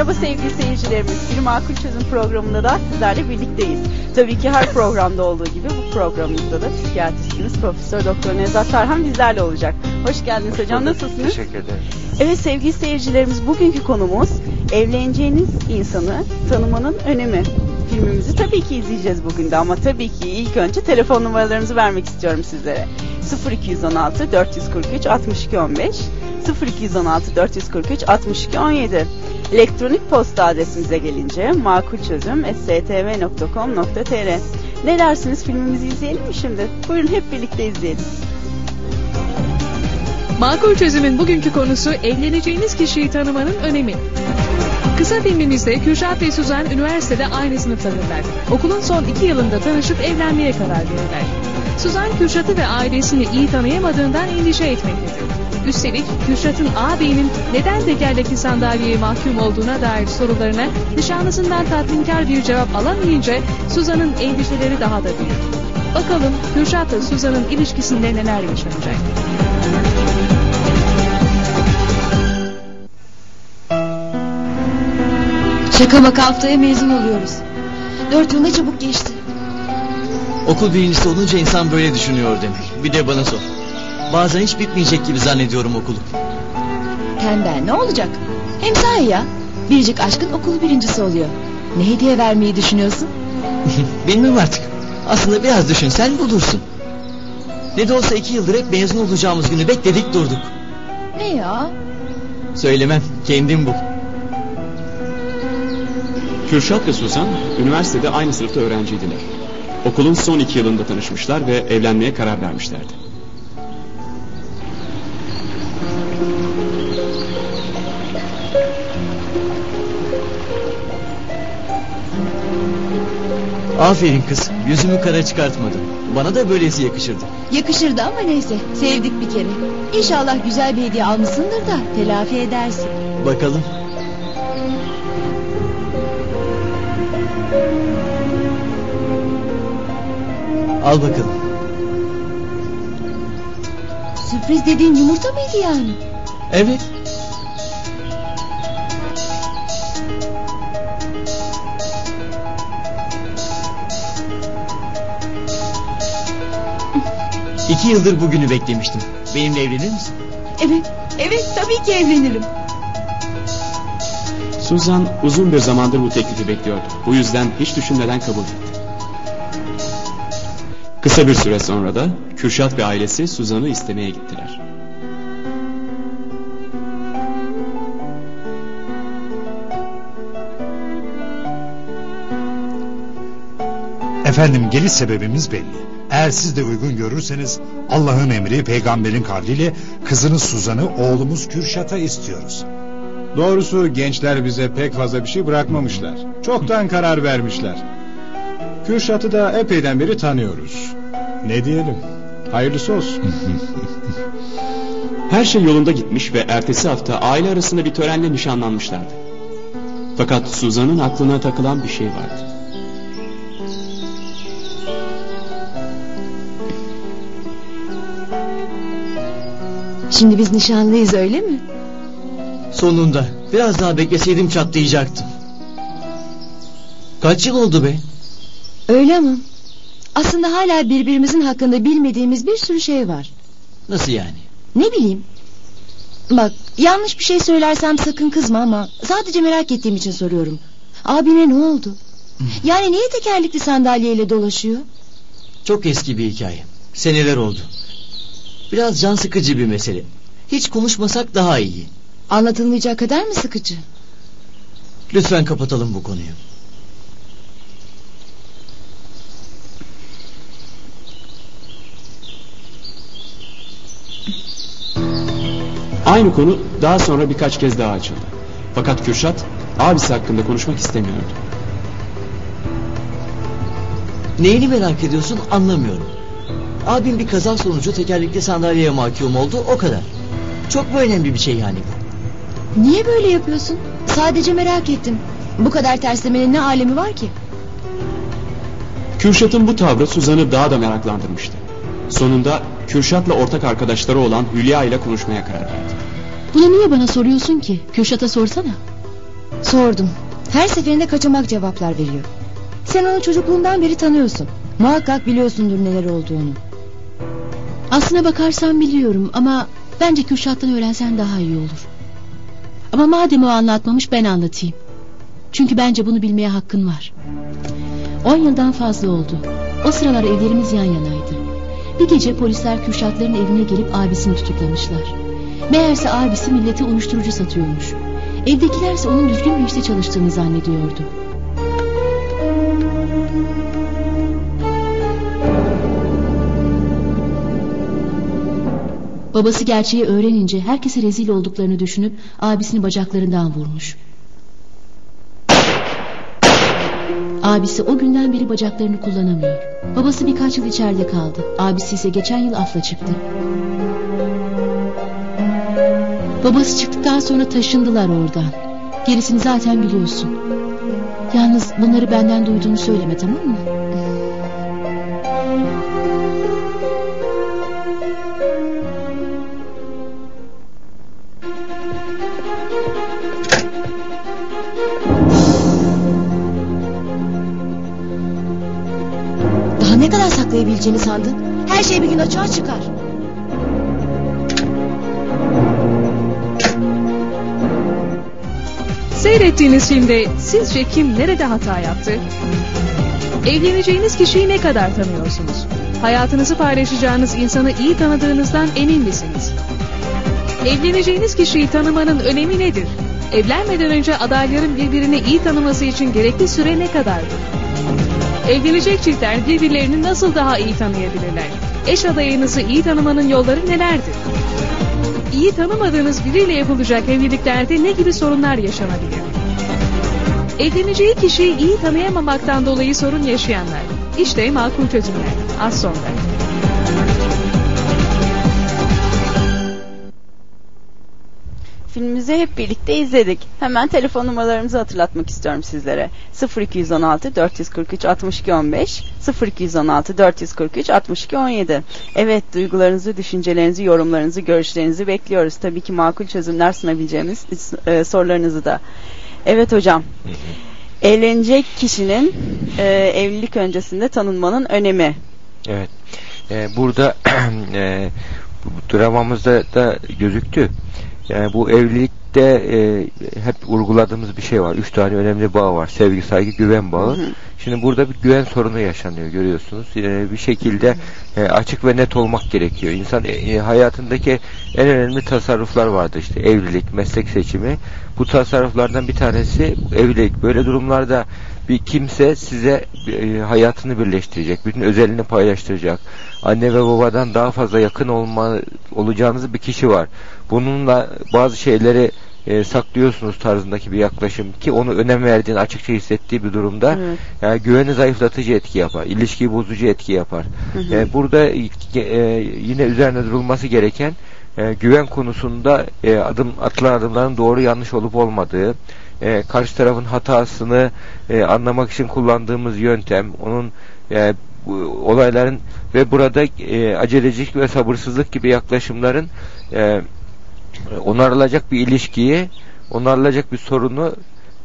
Merhaba sevgili seyircilerimiz. Bir Makul Çözüm programında da sizlerle birlikteyiz. Tabii ki her programda olduğu gibi bu programımızda da psikiyatristimiz Profesör Doktor Nevzat Tarhan bizlerle olacak. Hoş geldiniz hocam. Nasılsınız? Teşekkür ederim. Evet sevgili seyircilerimiz bugünkü konumuz evleneceğiniz insanı tanımanın önemi. Filmimizi tabii ki izleyeceğiz bugün de ama tabii ki ilk önce telefon numaralarımızı vermek istiyorum sizlere. 0216 443 62 15 0216 443 62 17 Elektronik posta adresimize gelince makulçözüm.stv.com.tr Ne dersiniz filmimizi izleyelim mi şimdi? Buyurun hep birlikte izleyelim. Makul Çözüm'ün bugünkü konusu evleneceğiniz kişiyi tanımanın önemi. Kısa filmimizde Kürşat ve Suzan üniversitede aynı sınıftadırlar. Okulun son iki yılında tanışıp evlenmeye karar verirler. Suzan Kürşat'ı ve ailesini iyi tanıyamadığından endişe etmektedir. Üstelik Kürşat'ın ağabeyinin neden tekerlekli sandalyeye mahkum olduğuna dair sorularına nişanlısından tatminkar bir cevap alamayınca Suzan'ın endişeleri daha da büyür. Bakalım Kürşat'la Suzan'ın ilişkisinde neler yaşanacak? Şaka maka haftaya mezun oluyoruz. Dört yıl ne çabuk geçti. Okul birincisi olunca insan böyle düşünüyor demek. Bir de bana sor. Bazen hiç bitmeyecek gibi zannediyorum okulu. Tembel ne olacak? Hem sahi ya. Biricik aşkın okul birincisi oluyor. Ne hediye vermeyi düşünüyorsun? Bilmem artık. Aslında biraz düşünsen bulursun. Ne de olsa iki yıldır hep mezun olacağımız günü bekledik durduk. Ne ya? Söylemem. Kendim bul. Kürşat ve Suzan üniversitede aynı sınıfta öğrenciydiler. Okulun son iki yılında tanışmışlar ve evlenmeye karar vermişlerdi. Aferin kız. Yüzümü kara çıkartmadın. Bana da böylesi yakışırdı. Yakışırdı ama neyse. Sevdik bir kere. İnşallah güzel bir hediye almışsındır da telafi edersin. Bakalım. Al bakalım. Sürpriz dediğin yumurta mıydı yani? Evet. İki yıldır bugünü beklemiştim. Benimle evlenir misin? Evet. Evet tabii ki evlenirim. Suzan uzun bir zamandır bu teklifi bekliyordu. Bu yüzden hiç düşünmeden kabul etti. Kısa bir süre sonra da Kürşat ve ailesi Suzan'ı istemeye gittiler. Efendim geliş sebebimiz belli. Eğer siz de uygun görürseniz Allah'ın emri peygamberin kavliyle kızınız Suzan'ı oğlumuz Kürşat'a istiyoruz. Doğrusu gençler bize pek fazla bir şey bırakmamışlar. Çoktan karar vermişler. Kürşat'ı da epeyden beri tanıyoruz. Ne diyelim? Hayırlısı olsun. Her şey yolunda gitmiş ve ertesi hafta aile arasında bir törenle nişanlanmışlardı. Fakat Suzan'ın aklına takılan bir şey vardı. Şimdi biz nişanlıyız öyle mi? Sonunda. Biraz daha bekleseydim çatlayacaktım. Kaç yıl oldu be? Öyle ama. Aslında hala birbirimizin hakkında bilmediğimiz bir sürü şey var. Nasıl yani? Ne bileyim. Bak yanlış bir şey söylersem sakın kızma ama sadece merak ettiğim için soruyorum. Abine ne oldu? Yani niye tekerlekli sandalyeyle dolaşıyor? Çok eski bir hikaye. Seneler oldu. Biraz can sıkıcı bir mesele. Hiç konuşmasak daha iyi. Anlatılmayacak kadar mı sıkıcı? Lütfen kapatalım bu konuyu. Aynı konu daha sonra birkaç kez daha açıldı. Fakat Kürşat abisi hakkında konuşmak istemiyordu. Neyini merak ediyorsun anlamıyorum. Abim bir kaza sonucu tekerlekli sandalyeye mahkum oldu o kadar. Çok mu önemli bir şey yani bu? Niye böyle yapıyorsun? Sadece merak ettim. Bu kadar terslemenin ne alemi var ki? Kürşat'ın bu tavrı Suzan'ı daha da meraklandırmıştı. Sonunda Kürşat'la ortak arkadaşları olan Hülya ile konuşmaya karar verdi. Bunu niye bana soruyorsun ki? Kürşat'a sorsana. Sordum. Her seferinde kaçamak cevaplar veriyor. Sen onu çocukluğundan beri tanıyorsun. Muhakkak biliyorsundur neler olduğunu. Aslına bakarsan biliyorum ama bence Kürşat'tan öğrensen daha iyi olur. Ama madem o anlatmamış ben anlatayım. Çünkü bence bunu bilmeye hakkın var. On yıldan fazla oldu. O sıralar evlerimiz yan yanaydı. Bir gece polisler Kürşatların evine gelip abisini tutuklamışlar. Meğerse abisi millete uyuşturucu satıyormuş. Evdekilerse onun düzgün bir işte çalıştığını zannediyordu. Babası gerçeği öğrenince herkese rezil olduklarını düşünüp abisini bacaklarından vurmuş. Abisi o günden beri bacaklarını kullanamıyor. Babası birkaç yıl içeride kaldı. Abisi ise geçen yıl afla çıktı. Babası çıktıktan sonra taşındılar oradan. Gerisini zaten biliyorsun. Yalnız bunları benden duyduğunu söyleme tamam mı? Kadar saklayabileceğini sandın? Her şey bir gün açığa çıkar. Seyrettiğiniz filmde sizce kim nerede hata yaptı? Evleneceğiniz kişiyi ne kadar tanıyorsunuz? Hayatınızı paylaşacağınız insanı iyi tanıdığınızdan emin misiniz? Evleneceğiniz kişiyi tanımanın önemi nedir? Evlenmeden önce adayların birbirini iyi tanıması için gerekli süre ne kadardır? Evlenecek çiftler birbirlerini nasıl daha iyi tanıyabilirler? Eş adayınızı iyi tanımanın yolları nelerdir? İyi tanımadığınız biriyle yapılacak evliliklerde ne gibi sorunlar yaşanabilir? Evleneceği kişiyi iyi tanıyamamaktan dolayı sorun yaşayanlar. İşte makul çözümler. Az sonra. Filmimizi hep birlikte izledik. Hemen telefon numaralarımızı hatırlatmak istiyorum sizlere. 0216 443 62 15 0216 443 62 17. Evet duygularınızı, düşüncelerinizi, yorumlarınızı, görüşlerinizi bekliyoruz. Tabii ki makul çözümler sunabileceğimiz e, sorularınızı da. Evet hocam. Evlenecek kişinin e, evlilik öncesinde tanınmanın önemi. Evet. Ee, burada e, dramamızda da gözüktü. Yani bu evlilikte e, hep vurguladığımız bir şey var. Üç tane önemli bağ var. Sevgi, saygı, güven bağı. Hı hı. Şimdi burada bir güven sorunu yaşanıyor görüyorsunuz. E, bir şekilde e, açık ve net olmak gerekiyor. İnsan e, hayatındaki en önemli tasarruflar vardı işte evlilik, meslek seçimi. Bu tasarruflardan bir tanesi evlilik. Böyle durumlarda bir kimse size e, hayatını birleştirecek, bütün özelini paylaştıracak. Anne ve babadan daha fazla yakın olma olacağınız bir kişi var. Bununla bazı şeyleri e, saklıyorsunuz tarzındaki bir yaklaşım ki onu önem verdiğini açıkça hissettiği bir durumda Evet. yani güveni zayıflatıcı etki yapar, ilişkiyi bozucu etki yapar. Hı hı. Yani burada e, yine üzerine durulması gereken e, güven konusunda e, adım atılan adımların doğru yanlış olup olmadığı, e, karşı tarafın hatasını e, anlamak için kullandığımız yöntem, onun e, bu olayların ve burada e, acelecilik ve sabırsızlık gibi yaklaşımların e, onarılacak bir ilişkiyi, onarılacak bir sorunu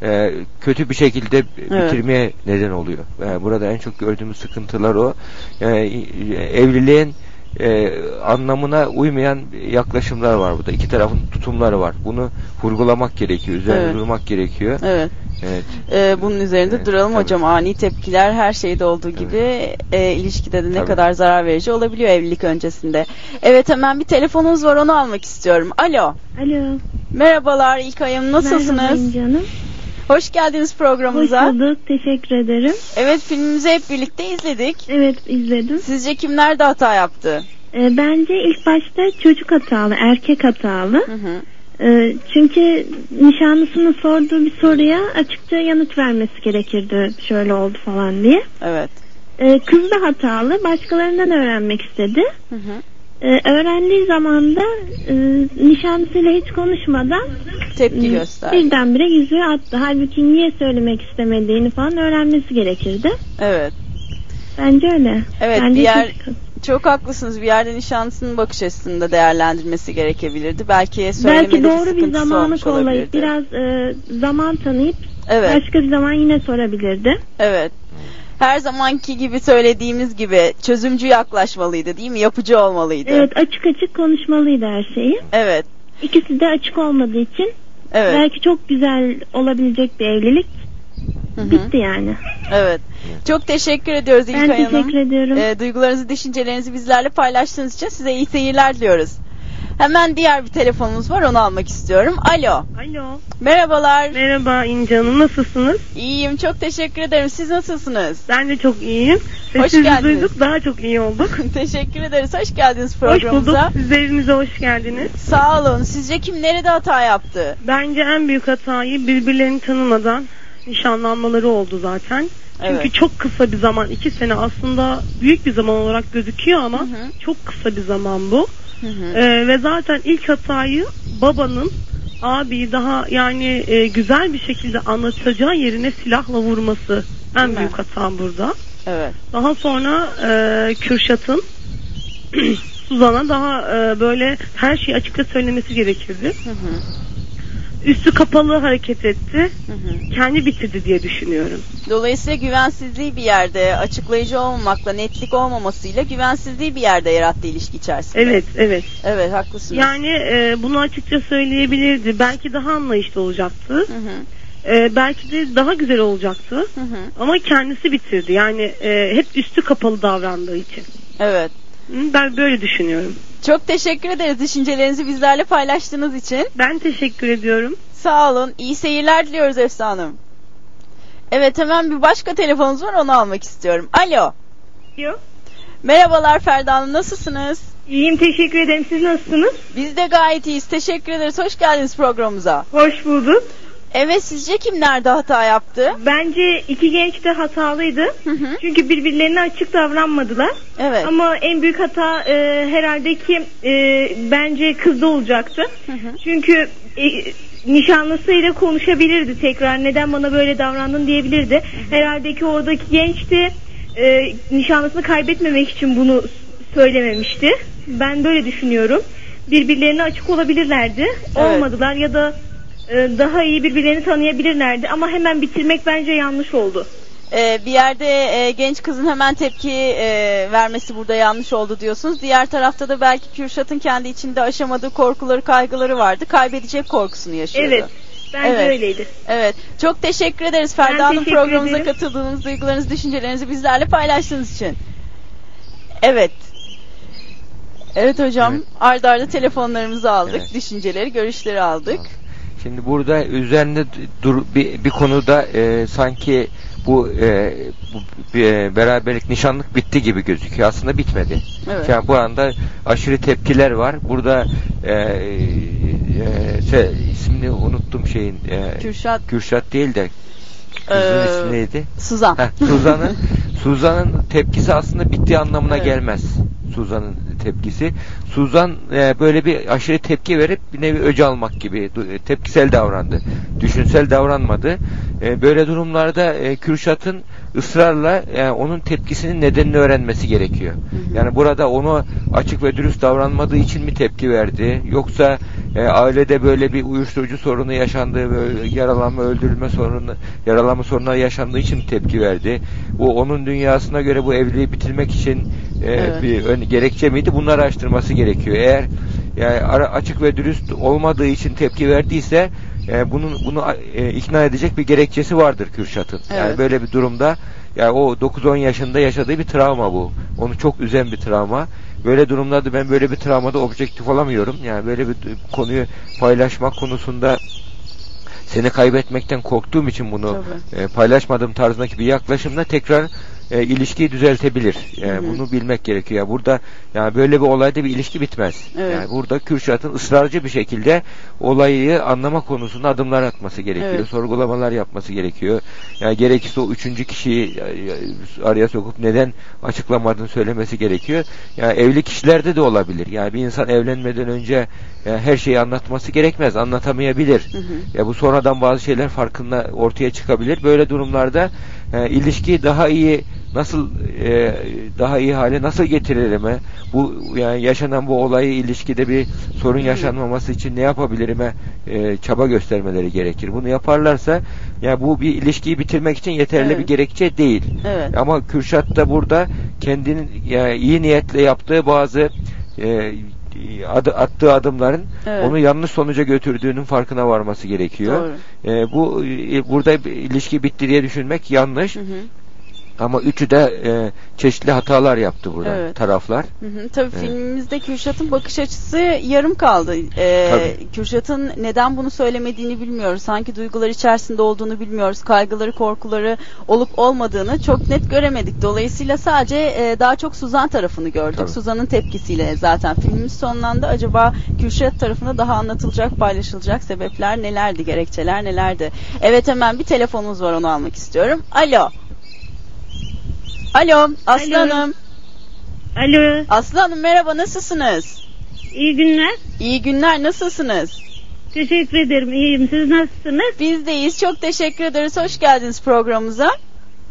e, kötü bir şekilde Evet. bitirmeye neden oluyor. Yani burada en çok gördüğümüz sıkıntılar o. Yani, evliliğin e, anlamına uymayan yaklaşımlar var burada. İki tarafın tutumları var. Bunu vurgulamak gerekiyor, üzerine Evet. durmak gerekiyor. Evet. Evet. Ee, bunun üzerinde Evet, duralım tabii. hocam. Ani tepkiler her şeyde olduğu gibi e, ilişkide de ne Tabii. kadar zarar verici olabiliyor evlilik öncesinde. Evet hemen bir telefonunuz var onu almak istiyorum. Alo. Alo. Merhabalar İlkay'ım nasılsınız? Merhaba canım. Hoş geldiniz Hoş programımıza. bulduk. Teşekkür ederim. Evet filmimizi hep birlikte izledik. Evet izledim. Sizce kim nerede hata yaptı? Ee, bence ilk başta çocuk hatalı, erkek hatalı. Hı hı. Ee, çünkü nişanlısının sorduğu bir soruya açıkça yanıt vermesi gerekirdi. Şöyle oldu falan diye. Evet. Ee, kız da hatalı. Başkalarından öğrenmek istedi. Hı hı. Ee, öğrendiği zaman da e, nişanlısıyla hiç konuşmadan Tepki gösterdi. birdenbire yüzüğü attı. Halbuki niye söylemek istemediğini falan öğrenmesi gerekirdi. Evet. Bence öyle. Evet, Bence bir yer- çocuk- çok haklısınız. Bir yerde nişanlısının bakış açısında değerlendirmesi gerekebilirdi. Belki söylemede Belki doğru bir zamanı kollayıp biraz e, zaman tanıyıp Evet. başka bir zaman yine sorabilirdi. Evet. Her zamanki gibi söylediğimiz gibi çözümcü yaklaşmalıydı değil mi? Yapıcı olmalıydı. Evet açık açık konuşmalıydı her şeyi. Evet. İkisi de açık olmadığı için Evet. belki çok güzel olabilecek bir evlilik Hı hı. bitti yani. Evet. Çok teşekkür ediyoruz Ben İlkay Hanım. teşekkür ediyorum. Ee, duygularınızı, düşüncelerinizi bizlerle paylaştığınız için size iyi seyirler diliyoruz. Hemen diğer bir telefonumuz var onu almak istiyorum. Alo. Alo. Merhabalar. Merhaba İnce Hanım nasılsınız? İyiyim çok teşekkür ederim. Siz nasılsınız? Ben de çok iyiyim. Hoş Sesinizi geldiniz. duyduk daha çok iyi olduk. teşekkür ederiz. Hoş geldiniz Hoş bulduk. programımıza. Siz de evimize hoş geldiniz. Sağ olun. Sizce kim nerede hata yaptı? Bence en büyük hatayı birbirlerini tanımadan nişanlanmaları oldu zaten. Çünkü Evet. çok kısa bir zaman, iki sene aslında büyük bir zaman olarak gözüküyor ama Hı hı. çok kısa bir zaman bu. Hı hı. Ee, ve zaten ilk hatayı babanın abi daha yani e, güzel bir şekilde anlatacağı yerine silahla vurması en Değil mi? büyük hata burada. Evet. Daha sonra e, Kürşat'ın Suzan'a daha e, böyle her şeyi açıkça söylemesi gerekirdi. Hı hı. Üstü kapalı hareket etti. Hı hı. Kendi bitirdi diye düşünüyorum. Dolayısıyla güvensizliği bir yerde, açıklayıcı olmamakla, netlik olmamasıyla güvensizliği bir yerde yarattı ilişki içerisinde. Evet, evet. Evet, haklısınız. Yani e, bunu açıkça söyleyebilirdi. Belki daha anlayışlı olacaktı. Hı hı. E, belki de daha güzel olacaktı. Hı hı. Ama kendisi bitirdi. Yani e, hep üstü kapalı davrandığı için. Evet. Ben böyle düşünüyorum. Çok teşekkür ederiz düşüncelerinizi bizlerle paylaştığınız için. Ben teşekkür ediyorum. Sağ olun. İyi seyirler diliyoruz Efsa Hanım. Evet hemen bir başka telefonumuz var onu almak istiyorum. Alo. Alo. Merhabalar Ferda Hanım nasılsınız? İyiyim teşekkür ederim. Siz nasılsınız? Biz de gayet iyiyiz. Teşekkür ederiz. Hoş geldiniz programımıza. Hoş bulduk. Evet sizce kim nerede hata yaptı? Bence iki genç de hatalıydı. Hı hı. Çünkü birbirlerine açık davranmadılar. Evet. Ama en büyük hata e, herhalde ki e, bence kızda olacaktı. Hı hı. Çünkü e, nişanlısıyla konuşabilirdi tekrar. Neden bana böyle davrandın diyebilirdi. Herhalde ki oradaki genç de e, nişanlısını kaybetmemek için bunu söylememişti. Ben böyle düşünüyorum. Birbirlerine açık olabilirlerdi. Evet. Olmadılar ya da daha iyi birbirlerini tanıyabilirlerdi. Ama hemen bitirmek bence yanlış oldu. Ee, bir yerde e, genç kızın hemen tepki e, vermesi burada yanlış oldu diyorsunuz. Diğer tarafta da belki Kürşat'ın kendi içinde aşamadığı korkuları, kaygıları vardı. Kaybedecek korkusunu yaşıyordu. Evet. Bence Evet. öyleydi. Evet. Çok teşekkür ederiz Ferda Ben Hanım programımıza ederim. katıldığınız, duygularınızı, düşüncelerinizi bizlerle paylaştığınız için. Evet. Evet hocam. Evet. Arda arda telefonlarımızı aldık. Evet. Düşünceleri, görüşleri aldık. Şimdi burada üzerinde dur bir, bir konuda e, sanki bu, e, bu e, beraberlik nişanlık bitti gibi gözüküyor. Aslında bitmedi. Evet. Yani bu anda aşırı tepkiler var. Burada e, e, se- ismini unuttum şeyin. E, Kürşat, Kürşat değil de kızın Ee, ismi neydi? Suzan. Suzan'ın Suzan'ın tepkisi aslında bittiği anlamına Evet. gelmez. Suzan'ın tepkisi. Suzan e, böyle bir aşırı tepki verip bir nevi öc almak gibi e, tepkisel davrandı. Düşünsel davranmadı. E, böyle durumlarda e, Kürşat'ın ısrarla e, onun tepkisinin nedenini öğrenmesi gerekiyor. Yani burada onu açık ve dürüst davranmadığı için mi tepki verdi? Yoksa e, ailede böyle bir uyuşturucu sorunu yaşandığı, yaralanma, öldürülme sorunu, yaralanma sorunları yaşandığı için mi tepki verdi? Bu onun dünyasına göre bu evliliği bitirmek için e, Evet. bir ön, gerekçe miydi? Bunları araştırması gerekiyor. Eğer yani ara, açık ve dürüst olmadığı için tepki verdiyse e, bunun bunu e, ikna edecek bir gerekçesi vardır Kürşat'ın. Yani Evet. böyle bir durumda yani o 9-10 yaşında yaşadığı bir travma bu. Onu çok üzen bir travma. Böyle durumlarda ben böyle bir travmada objektif olamıyorum. Yani böyle bir konuyu paylaşmak konusunda seni kaybetmekten korktuğum için bunu Tabii. e, paylaşmadığım tarzındaki bir yaklaşımla tekrar e, ilişkiyi düzeltebilir. Yani Hı hı. bunu bilmek gerekiyor. Yani burada yani böyle bir olayda bir ilişki bitmez. Evet. Yani burada Kürşat'ın ısrarcı bir şekilde olayı anlama konusunda adımlar atması gerekiyor. Evet. Sorgulamalar yapması gerekiyor. Yani gerekirse o üçüncü kişiyi e, araya sokup neden açıklamadığını söylemesi gerekiyor. Yani evli kişilerde de olabilir. Yani bir insan evlenmeden önce e, her şeyi anlatması gerekmez. Anlatamayabilir. Hı hı. Ya bu sonradan bazı şeyler farkında ortaya çıkabilir. Böyle durumlarda e, ilişkiyi daha iyi nasıl e, daha iyi hale nasıl getiririme bu yani yaşanan bu olayı ilişkide bir sorun yaşanmaması için ne yapabilirime e, çaba göstermeleri gerekir. Bunu yaparlarsa yani bu bir ilişkiyi bitirmek için yeterli Evet. bir gerekçe değil. Evet. Ama Kürşat da burada kendinin yani iyi niyetle yaptığı bazı e, adı, attığı adımların Evet. onu yanlış sonuca götürdüğünün farkına varması gerekiyor. Doğru. E, bu e, burada ilişki bitti diye düşünmek yanlış. Hı hı. Ama üçü de e, çeşitli hatalar yaptı burada Evet. taraflar. Hı hı. Tabii Evet. filmimizde Kürşat'ın bakış açısı yarım kaldı. Ee, Tabii. Kürşat'ın neden bunu söylemediğini bilmiyoruz. Sanki duygular içerisinde olduğunu bilmiyoruz. Kaygıları, korkuları olup olmadığını çok net göremedik. Dolayısıyla sadece e, daha çok Suzan tarafını gördük. Suzan'ın tepkisiyle zaten filmimiz sonlandı. Acaba Kürşat tarafında daha anlatılacak, paylaşılacak sebepler nelerdi, gerekçeler nelerdi? Evet hemen bir telefonumuz var onu almak istiyorum. Alo. Alo, Aslanım. Alo, Aslanım merhaba nasılsınız? iyi günler. İyi günler nasılsınız? Teşekkür ederim, iyiyim. Siz nasılsınız? Biz deyiz. Çok teşekkür ederiz. Hoş geldiniz programımıza.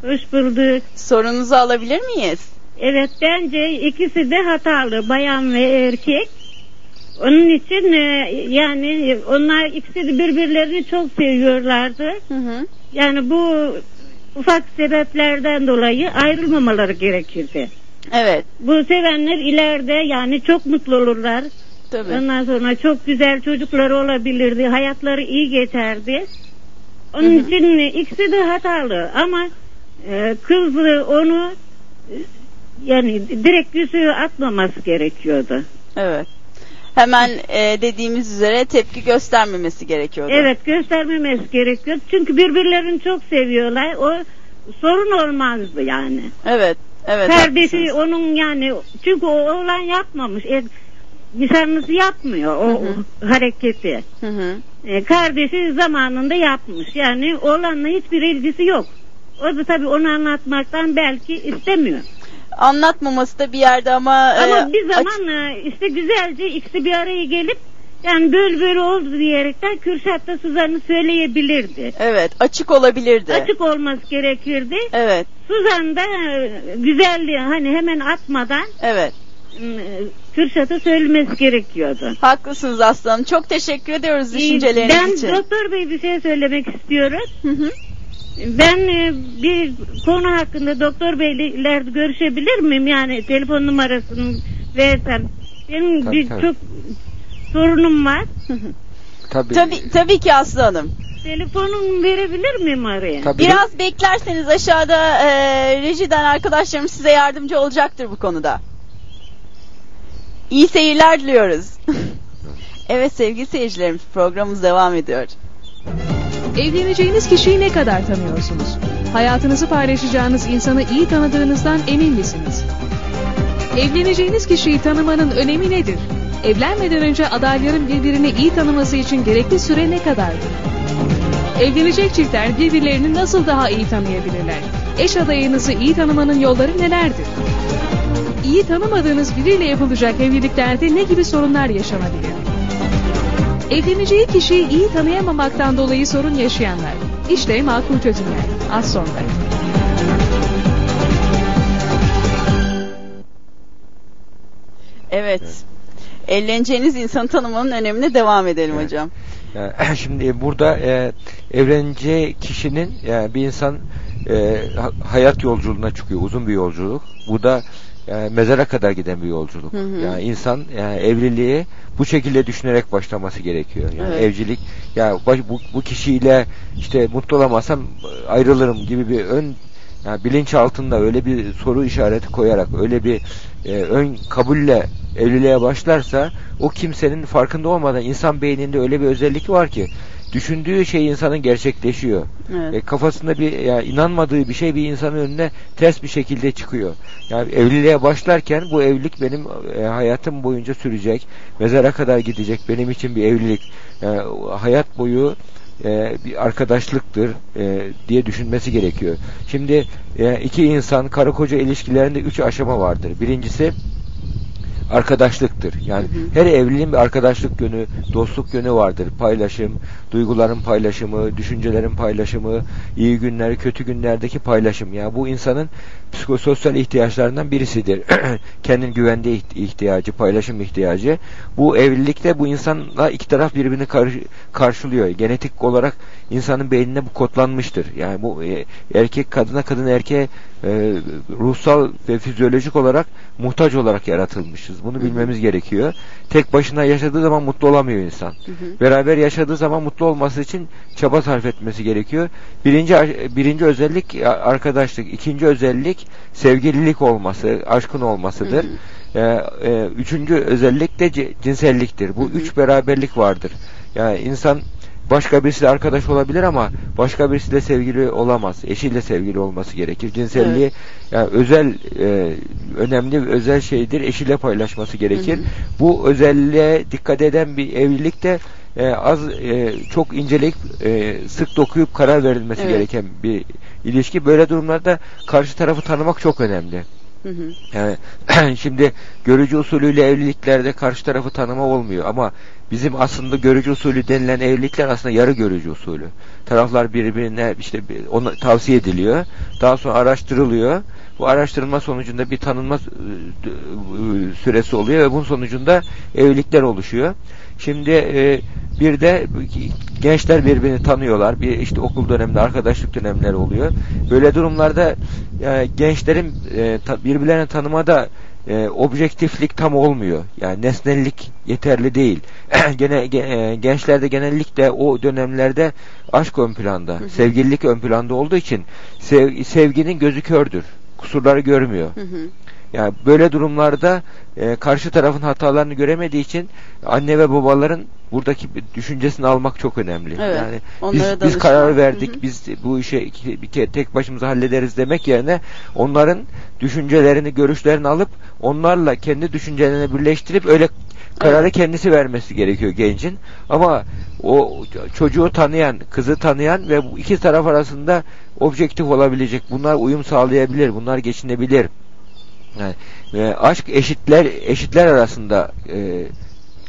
Hoş bulduk. Sorunuzu alabilir miyiz? Evet, bence ikisi de hatalı, bayan ve erkek. Onun için e, yani onlar ikisi de birbirlerini çok seviyorlardı. Hı hı. Yani bu ufak sebeplerden dolayı ayrılmamaları gerekirdi. Evet. Bu sevenler ileride yani çok mutlu olurlar. Tabii. Ondan sonra çok güzel çocukları olabilirdi. Hayatları iyi geçerdi. Onun Hı hı. için ikisi de hatalı ama e, kız onu e, yani direkt yüzüğü atmaması gerekiyordu. Evet. Hemen e, dediğimiz üzere tepki göstermemesi gerekiyordu. Evet göstermemesi gerekiyor. Çünkü birbirlerini çok seviyorlar. O sorun olmazdı yani. Evet. Evet. Kardeşi haklısınız. onun yani çünkü o oğlan yapmamış. E, nişanlısı yapmıyor o Hı hareketi. Hı hı. E, kardeşi zamanında yapmış. Yani oğlanla hiçbir ilgisi yok. O da tabii onu anlatmaktan belki istemiyor. Anlatmaması da bir yerde ama e, Ama bir aç- zaman e, işte güzelce ikisi bir araya gelip yani böyle böyle oldu diyerekten Kürşat da Suzan'ı söyleyebilirdi. Evet, açık olabilirdi. Açık olması gerekirdi. Evet. Suzan da e, güzelliği hani hemen atmadan Evet. e, Kürşat'a söylemesi gerekiyordu. Haklısınız aslanım. Çok teşekkür ediyoruz düşünceleriniz ben için. doktor bey bir şey söylemek istiyorum. Hı hı. Ben e, bir konu hakkında doktor beyle görüşebilir miyim? Yani telefon numarasını versem. Benim Tabii, bir tabii. çok sorunum var. Tabii. Tabii, tabii ki aslanım. Telefonumu verebilir miyim araya? Tabii. Biraz beklerseniz aşağıda e, rejiden arkadaşlarım size yardımcı olacaktır bu konuda. İyi seyirler diliyoruz. evet sevgili seyircilerimiz programımız devam ediyor. Evleneceğiniz kişiyi ne kadar tanıyorsunuz? Hayatınızı paylaşacağınız insanı iyi tanıdığınızdan emin misiniz? Evleneceğiniz kişiyi tanımanın önemi nedir? Evlenmeden önce adayların birbirini iyi tanıması için gerekli süre ne kadardır? Evlenecek çiftler birbirlerini nasıl daha iyi tanıyabilirler? Eş adayınızı iyi tanımanın yolları nelerdir? İyi tanımadığınız biriyle yapılacak evliliklerde ne gibi sorunlar yaşanabilir? Evleneceği kişiyi iyi tanıyamamaktan dolayı sorun yaşayanlar. İşte makul çözümler. Az sonra. Evet. Evleneceğiniz insanı tanımanın önemine devam edelim Evet. hocam. Yani şimdi burada e, evleneceği kişinin yani bir insan e, ha- hayat yolculuğuna çıkıyor. Uzun bir yolculuk. Bu da e, mezara kadar giden bir yolculuk. Hı hı. Yani insan yani evliliği bu şekilde düşünerek başlaması gerekiyor. Yani Evet. evcilik yani bu, bu kişiyle işte mutlu olamazsam e, ayrılırım gibi bir ön yani bilinç altında öyle bir soru işareti koyarak öyle bir e, ön kabulle evliliğe başlarsa o kimsenin farkında olmadan insan beyninde öyle bir özellik var ki düşündüğü şey insanın gerçekleşiyor. Evet. E, kafasında bir yani inanmadığı bir şey bir insanın önüne ters bir şekilde çıkıyor. Yani evliliğe başlarken bu evlilik benim e, hayatım boyunca sürecek. Mezara kadar gidecek benim için bir evlilik. Yani o hayat boyu e, bir arkadaşlıktır e, diye düşünmesi gerekiyor. Şimdi e, iki insan karı koca ilişkilerinde üç aşama vardır. Birincisi arkadaşlıktır. Yani her evliliğin bir arkadaşlık yönü, dostluk yönü vardır. Paylaşım, duyguların paylaşımı, düşüncelerin paylaşımı, iyi günler, kötü günlerdeki paylaşım. Yani bu insanın psikososyal ihtiyaçlarından birisidir. Kendin güvende ihtiyacı, paylaşım ihtiyacı. Bu evlilikte bu insanla iki taraf birbirini karşılıyor. Genetik olarak insanın beynine bu kodlanmıştır. Yani bu e, erkek kadına, kadın erkeğe e, ruhsal ve fizyolojik olarak muhtaç olarak yaratılmışız. Bunu bilmemiz gerekiyor. Tek başına yaşadığı zaman mutlu olamıyor insan. Hı hı. Beraber yaşadığı zaman mutlu olması için çaba sarf etmesi gerekiyor. Birinci birinci özellik arkadaşlık, ikinci özellik sevgililik olması, aşkın olmasıdır. Hı hı. Ee, e, üçüncü özellik de cinselliktir. Bu hı hı. üç beraberlik vardır. Yani insan başka birisiyle arkadaş olabilir ama başka birisiyle sevgili olamaz. Eşiyle sevgili olması gerekir. Cinselliği evet. yani özel e, önemli özel şeydir. Eşiyle paylaşması gerekir. Hı hı. Bu özelliğe dikkat eden bir evlilikte e, az e, çok inceleyip e, sık dokuyup karar verilmesi evet. gereken bir ilişki. Böyle durumlarda karşı tarafı tanımak çok önemli. Hı hı. Yani şimdi görücü usulüyle evliliklerde karşı tarafı tanıma olmuyor ama bizim aslında görücü usulü denilen evlilikler aslında yarı görücü usulü. Taraflar birbirine işte ona tavsiye ediliyor. Daha sonra araştırılıyor. Bu araştırma sonucunda bir tanınma süresi oluyor ve bunun sonucunda evlilikler oluşuyor. Şimdi e, bir de gençler birbirini tanıyorlar. Bir işte okul döneminde arkadaşlık dönemleri oluyor. Böyle durumlarda e, gençlerin e, ta, birbirlerini tanımada e, objektiflik tam olmuyor. Yani nesnellik yeterli değil. Gene e, gençlerde genellikle o dönemlerde aşk ön planda, hı hı. sevgililik ön planda olduğu için sev, sevginin gözü kördür. Kusurları görmüyor. Hı hı. Yani böyle durumlarda e, karşı tarafın hatalarını göremediği için anne ve babaların buradaki düşüncesini almak çok önemli. Evet, yani biz, biz karar verdik, Hı-hı. biz bu işe bir kere tek başımıza hallederiz demek yerine onların düşüncelerini, görüşlerini alıp onlarla kendi düşüncelerini birleştirip öyle kararı evet. kendisi vermesi gerekiyor gencin. Ama o çocuğu tanıyan, kızı tanıyan ve bu iki taraf arasında objektif olabilecek. Bunlar uyum sağlayabilir, bunlar geçinebilir. Yani, e, aşk eşitler eşitler arasında e,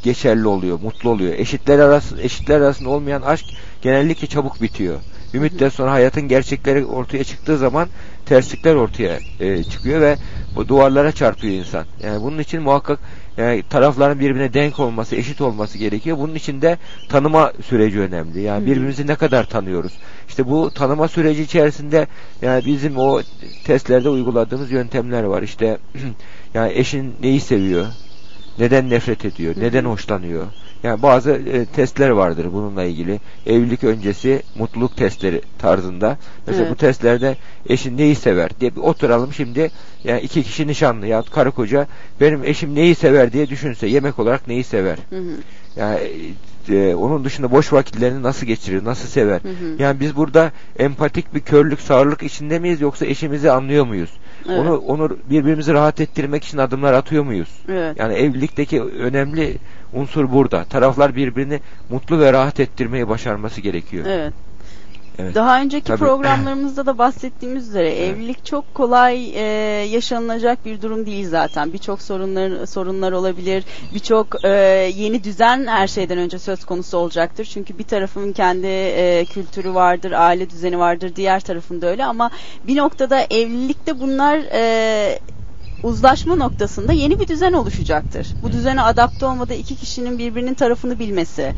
geçerli oluyor, mutlu oluyor. Eşitler arası eşitler arasında olmayan aşk genellikle çabuk bitiyor. Bir müddet sonra hayatın gerçekleri ortaya çıktığı zaman terslikler ortaya e, çıkıyor ve bu duvarlara çarpıyor insan. Yani bunun için muhakkak yani tarafların birbirine denk olması, eşit olması gerekiyor. Bunun için de tanıma süreci önemli. Yani birbirimizi ne kadar tanıyoruz. İşte bu tanıma süreci içerisinde yani bizim o testlerde uyguladığımız yöntemler var. İşte yani eşin neyi seviyor? Neden nefret ediyor? Neden hoşlanıyor? Yani bazı e, testler vardır bununla ilgili. Evlilik öncesi mutluluk testleri tarzında. Mesela evet. bu testlerde eşin neyi sever diye bir oturalım şimdi. Yani iki kişi nişanlı ya karı koca benim eşim neyi sever diye düşünse yemek olarak neyi sever. Hı hı. Yani e, onun dışında boş vakitlerini nasıl geçirir, nasıl sever? Hı hı. Yani biz burada empatik bir körlük, sağırlık içinde miyiz yoksa eşimizi anlıyor muyuz? Evet. Onu onu birbirimizi rahat ettirmek için adımlar atıyor muyuz? Evet. Yani evlilikteki önemli unsur burada. Taraflar birbirini mutlu ve rahat ettirmeyi başarması gerekiyor. Evet. Evet. Daha önceki Tabii. programlarımızda da bahsettiğimiz üzere evet. evlilik çok kolay e, yaşanılacak bir durum değil zaten. Birçok sorunlar sorunlar olabilir. Birçok e, yeni düzen her şeyden önce söz konusu olacaktır. Çünkü bir tarafın kendi e, kültürü vardır, aile düzeni vardır, diğer tarafında öyle ama bir noktada evlilikte bunlar e, uzlaşma noktasında yeni bir düzen oluşacaktır. Bu düzene adapte olmada iki kişinin birbirinin tarafını bilmesi.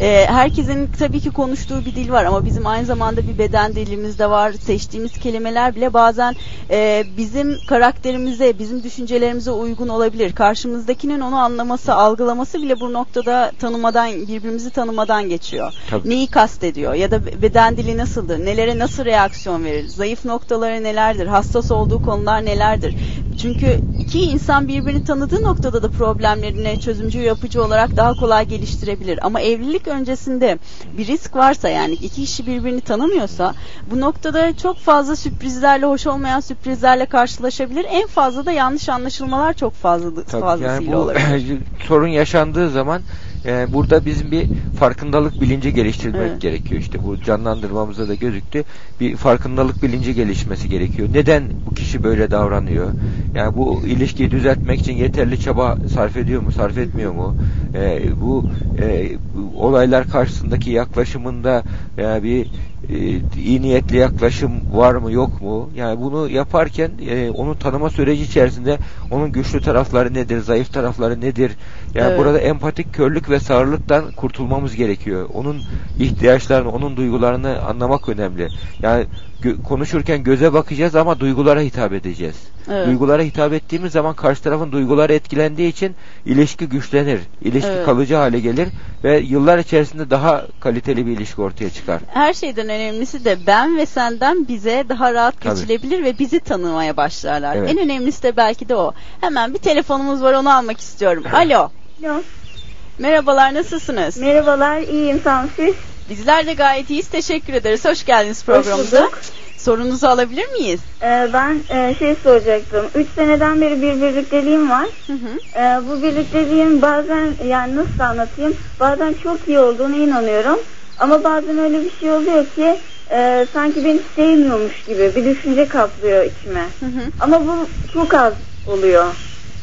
Ee, herkesin tabii ki konuştuğu bir dil var ama bizim aynı zamanda bir beden dilimiz de var. Seçtiğimiz kelimeler bile bazen e, bizim karakterimize, bizim düşüncelerimize uygun olabilir. Karşımızdakinin onu anlaması, algılaması bile bu noktada tanımadan, birbirimizi tanımadan geçiyor. Tabii. Neyi kastediyor ya da beden dili nasıldır, nelere nasıl reaksiyon verir, zayıf noktaları nelerdir, hassas olduğu konular nelerdir. Çünkü iki insan birbirini tanıdığı noktada da problemlerini çözümcü yapıcı olarak daha kolay geliştirebilir. Ama evlilik öncesinde bir risk varsa yani iki kişi birbirini tanımıyorsa bu noktada çok fazla sürprizlerle hoş olmayan sürprizlerle karşılaşabilir. En fazla da yanlış anlaşılmalar çok fazla Tabii fazlasıyla yani bu, olabilir. sorun yaşandığı zaman e, burada bizim bir farkındalık bilinci geliştirmek Evet. gerekiyor. İşte bu canlandırmamızda da gözüktü. Bir farkındalık bilinci gelişmesi gerekiyor. Neden bu kişi böyle davranıyor? Yani bu ilişkiyi düzeltmek için yeterli çaba sarf ediyor mu, sarf etmiyor mu? E, bu, e, bu olaylar karşısındaki yaklaşımında yani bir e, iyi niyetli yaklaşım var mı yok mu? Yani bunu yaparken e, onu tanıma süreci içerisinde onun güçlü tarafları nedir, zayıf tarafları nedir? Yani Evet. burada empatik körlük ve sağırlıktan kurtulmamız gerekiyor. Onun ihtiyaçlarını, onun duygularını anlamak önemli. Yani gö- konuşurken göze bakacağız ama duygulara hitap edeceğiz. Evet. Duygulara hitap ettiğimiz zaman karşı tarafın duyguları etkilendiği için ilişki güçlenir. İlişki Evet. kalıcı hale gelir ve yıllar içerisinde daha kaliteli bir ilişki ortaya çıkar. Her şeyden önemlisi de ben ve senden bize daha rahat Tabii. geçilebilir ve bizi tanımaya başlarlar. Evet. En önemlisi de belki de o. Hemen bir telefonumuz var onu almak istiyorum. Alo. Alo. Merhabalar nasılsınız? Merhabalar, iyiyim olun siz. Bizler de gayet iyiyiz. Teşekkür ederiz. Hoş geldiniz programımıza. Sorunuzu alabilir miyiz? Ee, ben e, şey soracaktım. 3 seneden beri bir birlikteliğim var. Hı hı. Ee, bu birlikteliğin bazen yani nasıl anlatayım? Bazen çok iyi olduğuna inanıyorum. Ama bazen öyle bir şey oluyor ki e, sanki beni sevmiyormuş gibi bir düşünce kaplıyor içime. Hı hı. Ama bu çok az oluyor.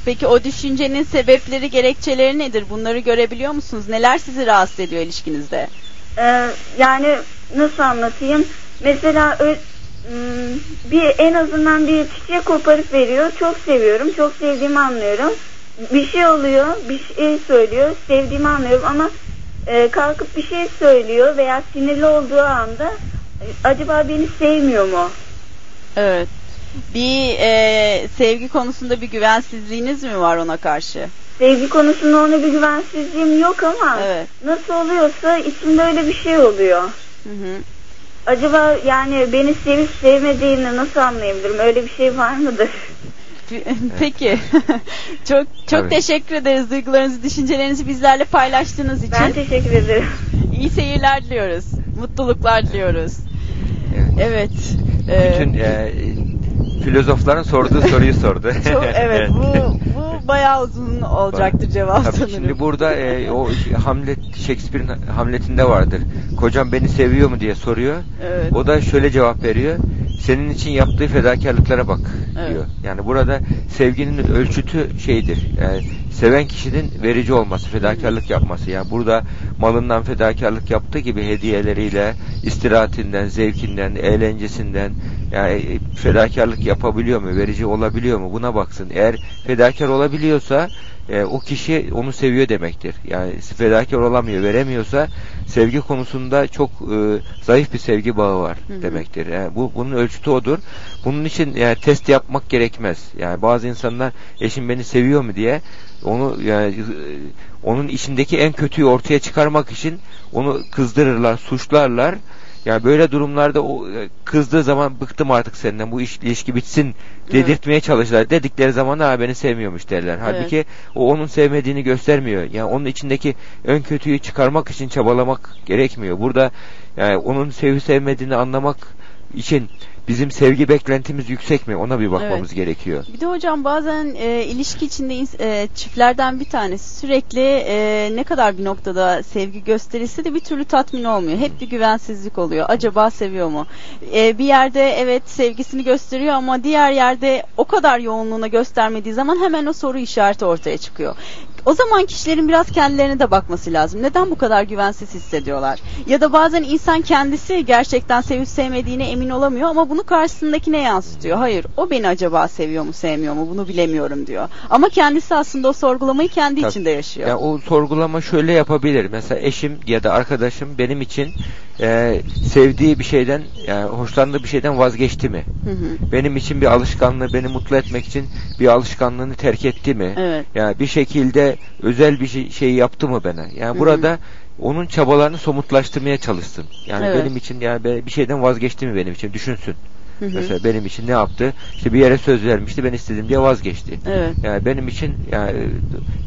Peki o düşüncenin sebepleri, gerekçeleri nedir? Bunları görebiliyor musunuz? Neler sizi rahatsız ediyor ilişkinizde? Ee, yani nasıl anlatayım? Mesela hmm, bir en azından bir çiçek koparıp veriyor. Çok seviyorum. Çok sevdiğimi anlıyorum. Bir şey oluyor. Bir şey söylüyor. Sevdiğimi anlıyorum ama e, kalkıp bir şey söylüyor veya sinirli olduğu anda acaba beni sevmiyor mu? Evet. Bir e, sevgi konusunda bir güvensizliğiniz mi var ona karşı? Sevgi konusunda ona bir güvensizliğim yok ama Evet. nasıl oluyorsa içimde öyle bir şey oluyor. Hı hı. Acaba yani beni sevip sevmediğini nasıl anlayabilirim? Öyle bir şey var mıdır? Peki. çok çok Tabii. teşekkür ederiz duygularınızı, düşüncelerinizi bizlerle paylaştığınız için. Ben teşekkür ederim. İyi seyirler diliyoruz. Mutluluklar diliyoruz. Evet. Evet. e, Bütün e, filozofların sorduğu soruyu sordu. çok, evet bu bu bayağı uzun olacaktır cevap Tabii sanırım. şimdi burada e, o Hamlet Shakespeare'in Hamlet'inde vardır. Kocam beni seviyor mu diye soruyor. Evet. O da şöyle cevap veriyor. Senin için yaptığı fedakarlıklara bak Evet. diyor. Yani burada sevginin ölçütü şeydir. Yani seven kişinin verici olması, fedakarlık yapması. Yani burada malından fedakarlık yaptığı gibi hediyeleriyle, istirahatinden, zevkinden, eğlencesinden yani e, fedakarlık yapabiliyor mu, verici olabiliyor mu buna baksın. Eğer fedakar olabiliyorsa e, o kişi onu seviyor demektir. Yani fedakar olamıyor, veremiyorsa sevgi konusunda çok e, zayıf bir sevgi bağı var Hı hı. demektir. Yani bu bunun ölçütü odur. Bunun için yani test yapmak gerekmez. Yani bazı insanlar eşim beni seviyor mu diye onu yani e, onun içindeki en kötüyü ortaya çıkarmak için onu kızdırırlar, suçlarlar. Yani böyle durumlarda o e, kızdığı zaman bıktım artık senden bu iş, ilişki bitsin dedirtmeye çalışırlar. Dedikleri zaman ha beni sevmiyormuş derler. Halbuki o onun sevmediğini göstermiyor. Yani onun içindeki ön kötüyü çıkarmak için çabalamak gerekmiyor. Burada yani onun sevip sevmediğini anlamak için bizim sevgi beklentimiz yüksek mi? Ona bir bakmamız gerekiyor. Bir de hocam bazen e, ilişki içinde e, çiftlerden bir tanesi sürekli e, ne kadar bir noktada sevgi gösterilse de bir türlü tatmin olmuyor. Hep bir güvensizlik oluyor. Acaba seviyor mu? E, bir yerde evet sevgisini gösteriyor ama diğer yerde o kadar yoğunluğuna göstermediği zaman hemen o soru işareti ortaya çıkıyor. O zaman kişilerin biraz kendilerine de bakması lazım. Neden bu kadar güvensiz hissediyorlar? Ya da bazen insan kendisi gerçekten sevip sevmediğine emin olamıyor ama bunu karşısındakine yansıtıyor. Hayır, o beni acaba seviyor mu, sevmiyor mu bunu bilemiyorum diyor. Ama kendisi aslında o sorgulamayı kendi Tabii. içinde yaşıyor. Yani o sorgulama şöyle yapabilir. Mesela eşim ya da arkadaşım benim için e, sevdiği bir şeyden, yani hoşlandığı bir şeyden vazgeçti mi? Hı hı. Benim için bir alışkanlığı, beni mutlu etmek için bir alışkanlığını terk etti mi? Evet. Yani bir şekilde özel bir şey, şey yaptı mı bana? Yani Hı hı. burada onun çabalarını somutlaştırmaya çalışsın. Yani Evet. benim için yani bir şeyden vazgeçti mi benim için düşünsün. Hı hı. Mesela benim için ne yaptı? İşte bir yere söz vermişti, ben istedim diye vazgeçti. Evet. Yani benim için yani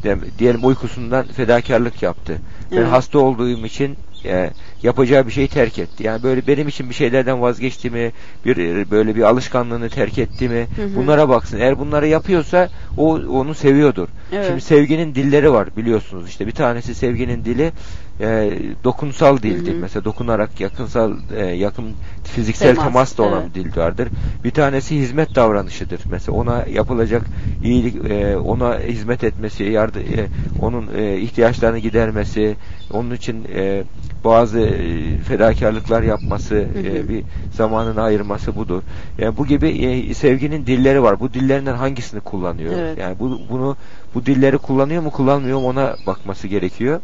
de- diyelim uykusundan fedakarlık yaptı. Ben Evet. hasta olduğum için e, yapacağı bir şeyi terk etti. Yani böyle benim için bir şeylerden vazgeçti mi, bir böyle bir alışkanlığını terk etti mi? Hı hı. Bunlara baksın. Eğer bunları yapıyorsa o onu seviyordur. Evet. Şimdi sevginin dilleri var biliyorsunuz işte bir tanesi sevginin dili e, dokunsal dildir. Hı hı. Mesela dokunarak yakınsal e, yakın fiziksel Temas, temas, da olan evet. bir dil vardır. Bir tanesi hizmet davranışıdır. Mesela ona yapılacak iyilik e, ona hizmet etmesi, yardım e, onun e, ihtiyaçlarını gidermesi, onun için e, bazı e, fedakarlıklar yapması, hı. e, bir zamanını ayırması budur. Yani bu gibi e, sevginin dilleri var. Bu dillerinden hangisini kullanıyor? Evet. Yani bu bunu bu dilleri kullanıyor mu, kullanmıyor mu ona bakması gerekiyor.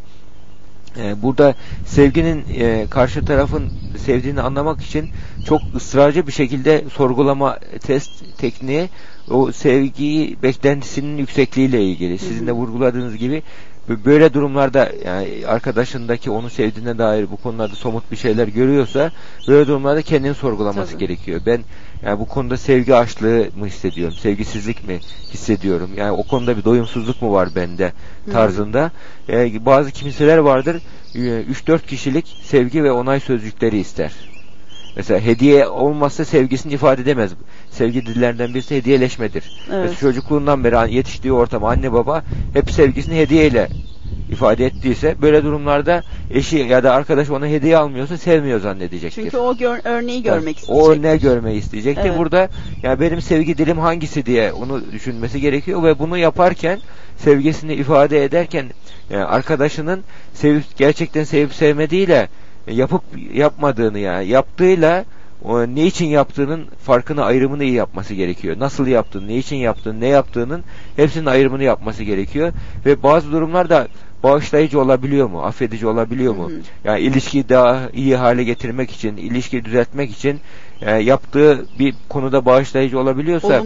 E, burada sevginin e, karşı tarafın sevdiğini anlamak için çok ısrarcı bir şekilde sorgulama test tekniği o sevgiyi beklentisinin yüksekliğiyle ilgili. Sizin de vurguladığınız gibi böyle durumlarda yani arkadaşındaki onu sevdiğine dair bu konularda somut bir şeyler görüyorsa böyle durumlarda kendini sorgulaması Tabii. gerekiyor. Ben yani bu konuda sevgi açlığı mı hissediyorum? Sevgisizlik mi hissediyorum? Yani o konuda bir doyumsuzluk mu var bende tarzında. E, bazı kimseler vardır e, 3-4 kişilik sevgi ve onay sözcükleri ister. Mesela hediye olmazsa sevgisini ifade edemez. Sevgi dillerinden birisi hediyeleşmedir. Evet. Mesela çocukluğundan beri yetiştiği ortam anne baba hep sevgisini hediyeyle ifade ettiyse böyle durumlarda eşi ya da arkadaş ona hediye almıyorsa sevmiyor zannedecektir. Çünkü o gör- örneği görmek Tabii, O isteyecek. ne görmeyi isteyecektir. Evet. Burada ya benim sevgi dilim hangisi diye onu düşünmesi gerekiyor ve bunu yaparken sevgisini ifade ederken yani arkadaşının sevip gerçekten sevip sevmediğiyle yapıp yapmadığını yani yaptığıyla o ne için yaptığının farkını ayrımını iyi yapması gerekiyor. Nasıl yaptığını, ne için yaptığını, ne yaptığının hepsinin ayrımını yapması gerekiyor ve bazı durumlarda bağışlayıcı olabiliyor mu? Affedici olabiliyor mu? Hı hı. Yani ilişkiyi daha iyi hale getirmek için, ilişkiyi düzeltmek için e, yaptığı bir konuda bağışlayıcı olabiliyorsa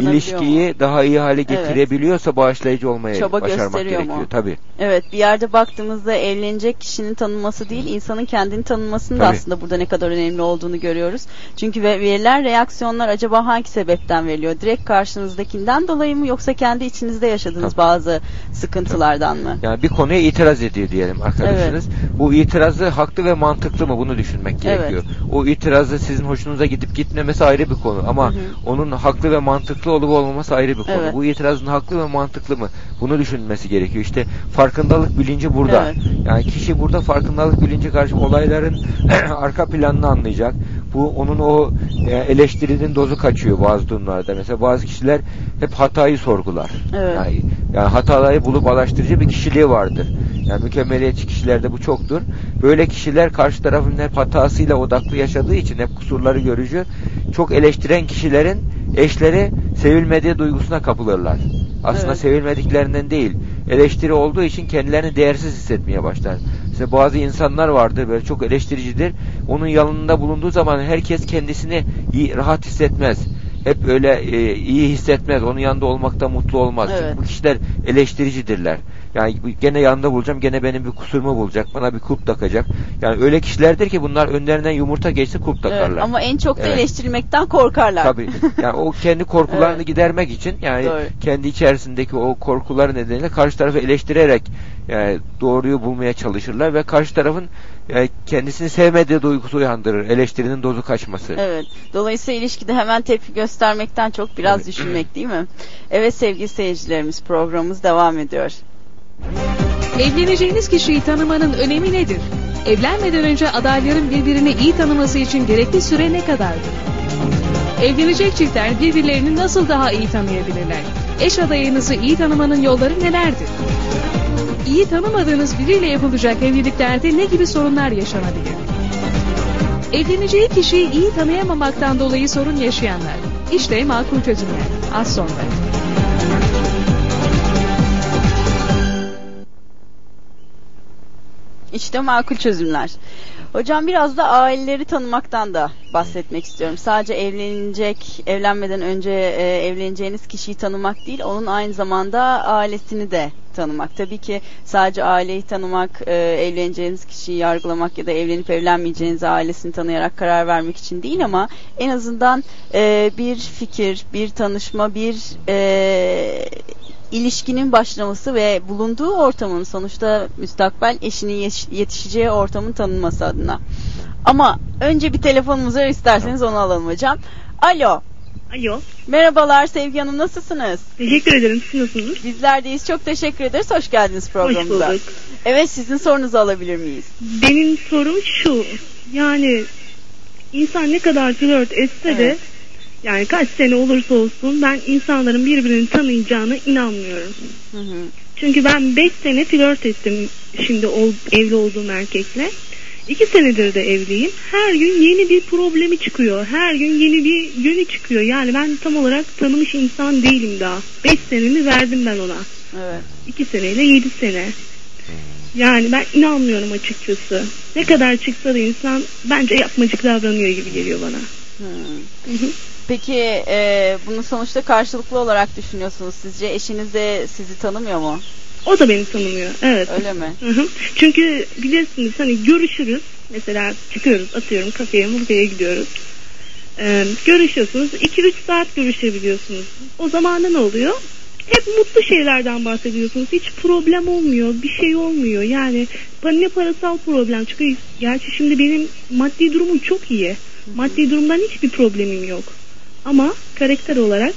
ilişkiyi daha iyi hale Evet. getirebiliyorsa bağışlayıcı olmaya Çaba başarmak gösteriyor mu? gerekiyor. Tabii. Evet bir yerde baktığımızda evlenecek kişinin tanınması değil insanın kendini tanınmasının da Tabii. aslında burada ne kadar önemli olduğunu görüyoruz. Çünkü ve- verilen reaksiyonlar acaba hangi sebepten veriliyor? Direkt karşınızdakinden dolayı mı yoksa kendi içinizde yaşadığınız Tabii. bazı sıkıntılardan mı? Yani bir konuya itiraz ediyor diyelim arkadaşınız. Bu itirazı haklı ve mantıklı mı bunu düşünmek gerekiyor. O itirazı sizin hoşunuza gidip gitmemesi ayrı bir konu ama Hı hı. onun haklı ve mantıklı olup olmaması ayrı bir konu. Evet. Bu itirazın haklı ve mantıklı mı? Bunu düşünmesi gerekiyor. İşte farkındalık bilinci burada. Evet. Yani kişi burada farkındalık bilinci karşı olayların arka planını anlayacak. Bu onun o e, eleştirinin dozu kaçıyor bazı durumlarda. Mesela bazı kişiler hep hatayı sorgular. Evet. Yani, yani hataları bulup araştırıcı bir kişiliği vardır. Yani mükemmeliyetçi kişilerde bu çoktur. Böyle kişiler karşı tarafın hep hatasıyla odaklı yaşadığı için hep kusurları görücü. Çok eleştiren kişilerin eşleri sevilmediği duygusuna kapılırlar. Aslında Evet. sevilmediklerinden değil. Eleştiri olduğu için kendilerini değersiz hissetmeye başlar. Mesela bazı insanlar vardır böyle çok eleştiricidir. Onun yanında bulunduğu zaman herkes kendisini iyi, rahat hissetmez. Hep öyle e, iyi hissetmez. Onun yanında olmakta mutlu olmaz. Çünkü Evet. bu kişiler eleştiricidirler. Yani gene yanında bulacağım, gene benim bir kusurumu bulacak, bana bir kulp takacak. Yani öyle kişilerdir ki bunlar önlerinden yumurta geçse kulp takarlar. Evet, ama en çok da Evet. eleştirilmekten korkarlar. Tabii. Yani o kendi korkularını Evet. gidermek için yani Doğru. kendi içerisindeki o korkuları nedeniyle karşı tarafı eleştirerek yani doğruyu bulmaya çalışırlar ve karşı tarafın yani kendisini sevmediği duygusu uyandırır. Eleştirinin dozu kaçması. Evet. Dolayısıyla ilişkide hemen tepki göstermekten çok biraz Evet. düşünmek değil mi? Evet sevgili seyircilerimiz programımız devam ediyor. Evleneceğiniz kişiyi tanımanın önemi nedir? Evlenmeden önce adayların birbirini iyi tanıması için gerekli süre ne kadardır? Evlenecek çiftler birbirlerini nasıl daha iyi tanıyabilirler? Eş adayınızı iyi tanımanın yolları nelerdir? İyi tanımadığınız biriyle yapılacak evliliklerde ne gibi sorunlar yaşanabilir? Evleneceği kişiyi iyi tanıyamamaktan dolayı sorun yaşayanlar. İşte makul çözümler. Az sonra. İşte makul çözümler. Hocam biraz da aileleri tanımaktan da bahsetmek istiyorum. Sadece evlenecek, evlenmeden önce e, evleneceğiniz kişiyi tanımak değil, onun aynı zamanda ailesini de tanımak. Tabii ki sadece aileyi tanımak, e, evleneceğiniz kişiyi yargılamak ya da evlenip evlenmeyeceğiniz ailesini tanıyarak karar vermek için değil ama en azından e, bir fikir, bir tanışma, bir e, ilişkinin başlaması ve bulunduğu ortamın sonuçta müstakbel eşinin yetiş- yetişeceği ortamın tanınması adına. Ama önce bir telefonumuz var isterseniz onu alalım hocam. Alo. Alo. Merhabalar Sevgi Hanım nasılsınız? Teşekkür ederim. Siz nasılsınız? Bizler deyiz. Çok teşekkür ederiz. Hoş geldiniz programımıza. Hoş bulduk. Evet sizin sorunuzu alabilir miyiz? Benim sorum şu. Yani insan ne kadar flört etse de Evet. Yani kaç sene olursa olsun ben insanların birbirini tanıyacağına inanmıyorum. Hı hı. Çünkü ben 5 sene flört ettim şimdi ol- evli olduğum erkekle. 2 senedir de evliyim. Her gün yeni bir problemi çıkıyor. Her gün yeni bir yönü çıkıyor. Yani ben tam olarak tanımış insan değilim daha. 5 senemi verdim ben ona. Evet. 2 seneyle 7 sene. Yani ben inanmıyorum açıkçası. Ne kadar çıksa da insan bence yapmacık davranıyor gibi geliyor bana. Hı. Peki e, bunu sonuçta karşılıklı olarak düşünüyorsunuz. Sizce eşiniz de sizi tanımıyor mu? O da beni tanımıyor. Evet. Öyle mi? Hı hı. Çünkü bilirsiniz hani görüşürüz. Mesela çıkıyoruz atıyorum kafeye mutfaya gidiyoruz. Ee, görüşüyorsunuz. 2-3 saat görüşebiliyorsunuz. O zaman da ne oluyor? Hep mutlu şeylerden bahsediyorsunuz. Hiç problem olmuyor. Bir şey olmuyor. Yani ne parasal problem. Çünkü gerçi şimdi benim maddi durumum çok iyi. Maddi durumdan hiçbir problemim yok. Ama karakter olarak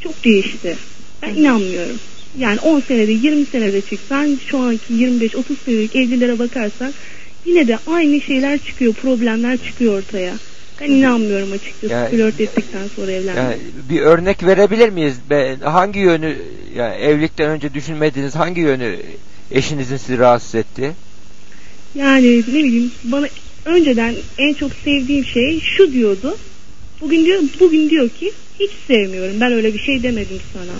çok değişti. Ben inanmıyorum. Yani 10 senede 20 senede çıksan şu anki 25-30 senelik evlilere bakarsak yine de aynı şeyler çıkıyor, problemler çıkıyor ortaya. Ben inanmıyorum açıkçası Yani- flört ettikten sonra evlenmeye. Yani bir örnek verebilir miyiz? Be- Hangi yönü yani evlilikten önce düşünmediğiniz hangi yönü eşinizin sizi rahatsız etti? Yani ne bileyim bana önceden en çok sevdiğim şey şu diyordu. Bugün diyor bugün diyor ki hiç sevmiyorum. Ben öyle bir şey demedim sana.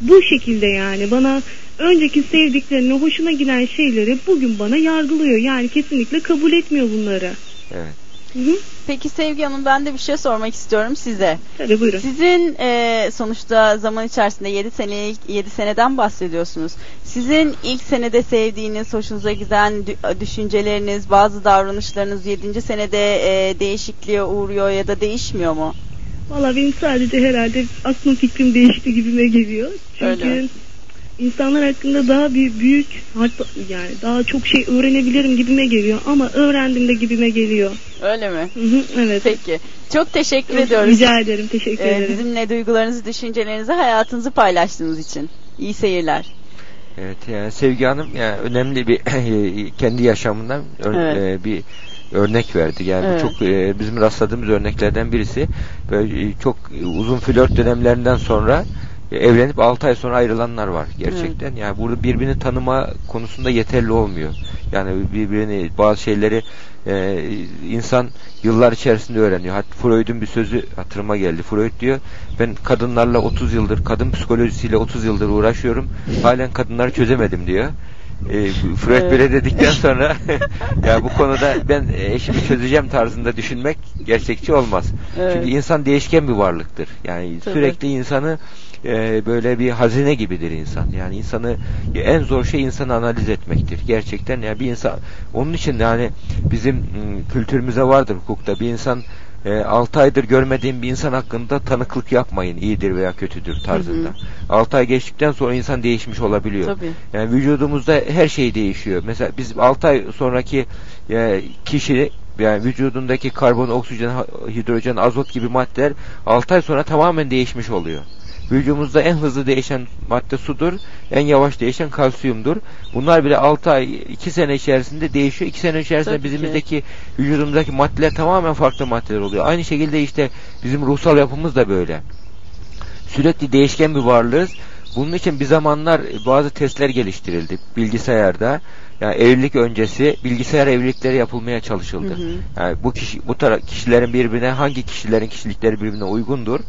Bu şekilde yani bana önceki sevdiklerini, hoşuna giden şeyleri bugün bana yargılıyor. Yani kesinlikle kabul etmiyor bunları. Evet. Hı hı. Peki Sevgi Hanım ben de bir şey sormak istiyorum size. Tabii buyurun. Sizin e, sonuçta zaman içerisinde 7 senelik 7 seneden bahsediyorsunuz. Sizin ilk senede sevdiğiniz, hoşunuza giden dü- düşünceleriniz, bazı davranışlarınız 7. senede e, değişikliğe uğruyor ya da değişmiyor mu? Valla benim sadece herhalde aklım fikrim değişti gibime geliyor. Çünkü Öyle. İnsanlar hakkında daha bir büyük hatta yani daha çok şey öğrenebilirim gibime geliyor ama öğrendim de gibime geliyor. Öyle mi? Hı hı, evet. Peki. Çok teşekkür Çok ediyoruz. Rica ederim. Teşekkür E, ederim. bizimle duygularınızı, düşüncelerinizi, hayatınızı paylaştığınız için. İyi seyirler. Evet yani Sevgi Hanım yani önemli bir kendi yaşamından ör- Evet. e, bir örnek verdi. Yani Evet. çok e, bizim rastladığımız örneklerden birisi. Böyle e, çok uzun flört dönemlerinden sonra evlenip 6 ay sonra ayrılanlar var gerçekten. Yani burada birbirini tanıma konusunda yeterli olmuyor. Yani birbirini bazı şeyleri e, insan yıllar içerisinde öğreniyor. Hatta Freud'un bir sözü hatırıma geldi. Freud diyor ben kadınlarla 30 yıldır kadın psikolojisiyle 30 yıldır uğraşıyorum. Halen kadınları çözemedim diyor. E, Freud Evet. böyle dedikten sonra ya bu konuda ben eşimi çözeceğim tarzında düşünmek gerçekçi olmaz. Evet. Çünkü insan değişken bir varlıktır. Yani Tabii. sürekli insanı e, böyle bir hazine gibidir insan. Yani insanı en zor şey insanı analiz etmektir. Gerçekten ya bir insan onun için yani bizim m, kültürümüze vardır hukukta bir insan e, 6 aydır görmediğim bir insan hakkında tanıklık yapmayın iyidir veya kötüdür tarzında. 6 ay geçtikten sonra insan değişmiş olabiliyor. Tabii. Yani vücudumuzda her şey değişiyor. Mesela biz 6 ay sonraki e, kişi yani vücudundaki karbon, oksijen, hidrojen, azot gibi maddeler 6 ay sonra tamamen değişmiş oluyor. Vücudumuzda en hızlı değişen madde sudur, en yavaş değişen kalsiyumdur. Bunlar bile 6 ay, 2 sene içerisinde değişiyor. 2 sene içerisinde Tabii ki. bizimizdeki vücudumuzdaki maddeler tamamen farklı maddeler oluyor. Aynı şekilde işte bizim ruhsal yapımız da böyle sürekli değişken bir varlığız. Bunun için bir zamanlar bazı testler geliştirildi bilgisayarda. Yani evlilik öncesi bilgisayar evlilikleri yapılmaya çalışıldı. Hı hı. Yani bu kişi bu tara- kişilerin birbirine hangi kişilerin kişilikleri birbirine uygundur?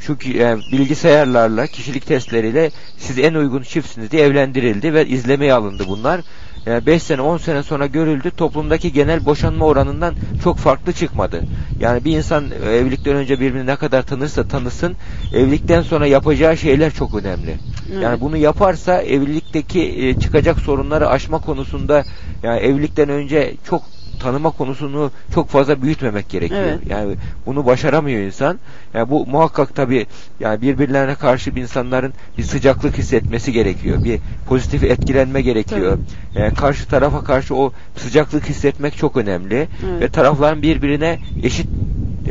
Şu ki, yani bilgisayarlarla kişilik testleriyle siz en uygun çiftsiniz diye evlendirildi ve izlemeye alındı bunlar. Yani 5 sene 10 sene sonra görüldü toplumdaki genel boşanma oranından çok farklı çıkmadı. Yani bir insan e, evlilikten önce birbirini ne kadar tanırsa tanısın evlilikten sonra yapacağı şeyler çok önemli. Evet. Yani bunu yaparsa evlilikteki e, çıkacak sorunları aşma konusunda yani evlilikten önce çok tanıma konusunu çok fazla büyütmemek gerekiyor. Evet. Yani bunu başaramıyor insan. Yani bu muhakkak tabii yani birbirlerine karşı bir insanların bir sıcaklık hissetmesi gerekiyor. Bir pozitif etkilenme gerekiyor. Yani karşı tarafa karşı o sıcaklık hissetmek çok önemli Evet. ve tarafların birbirine eşit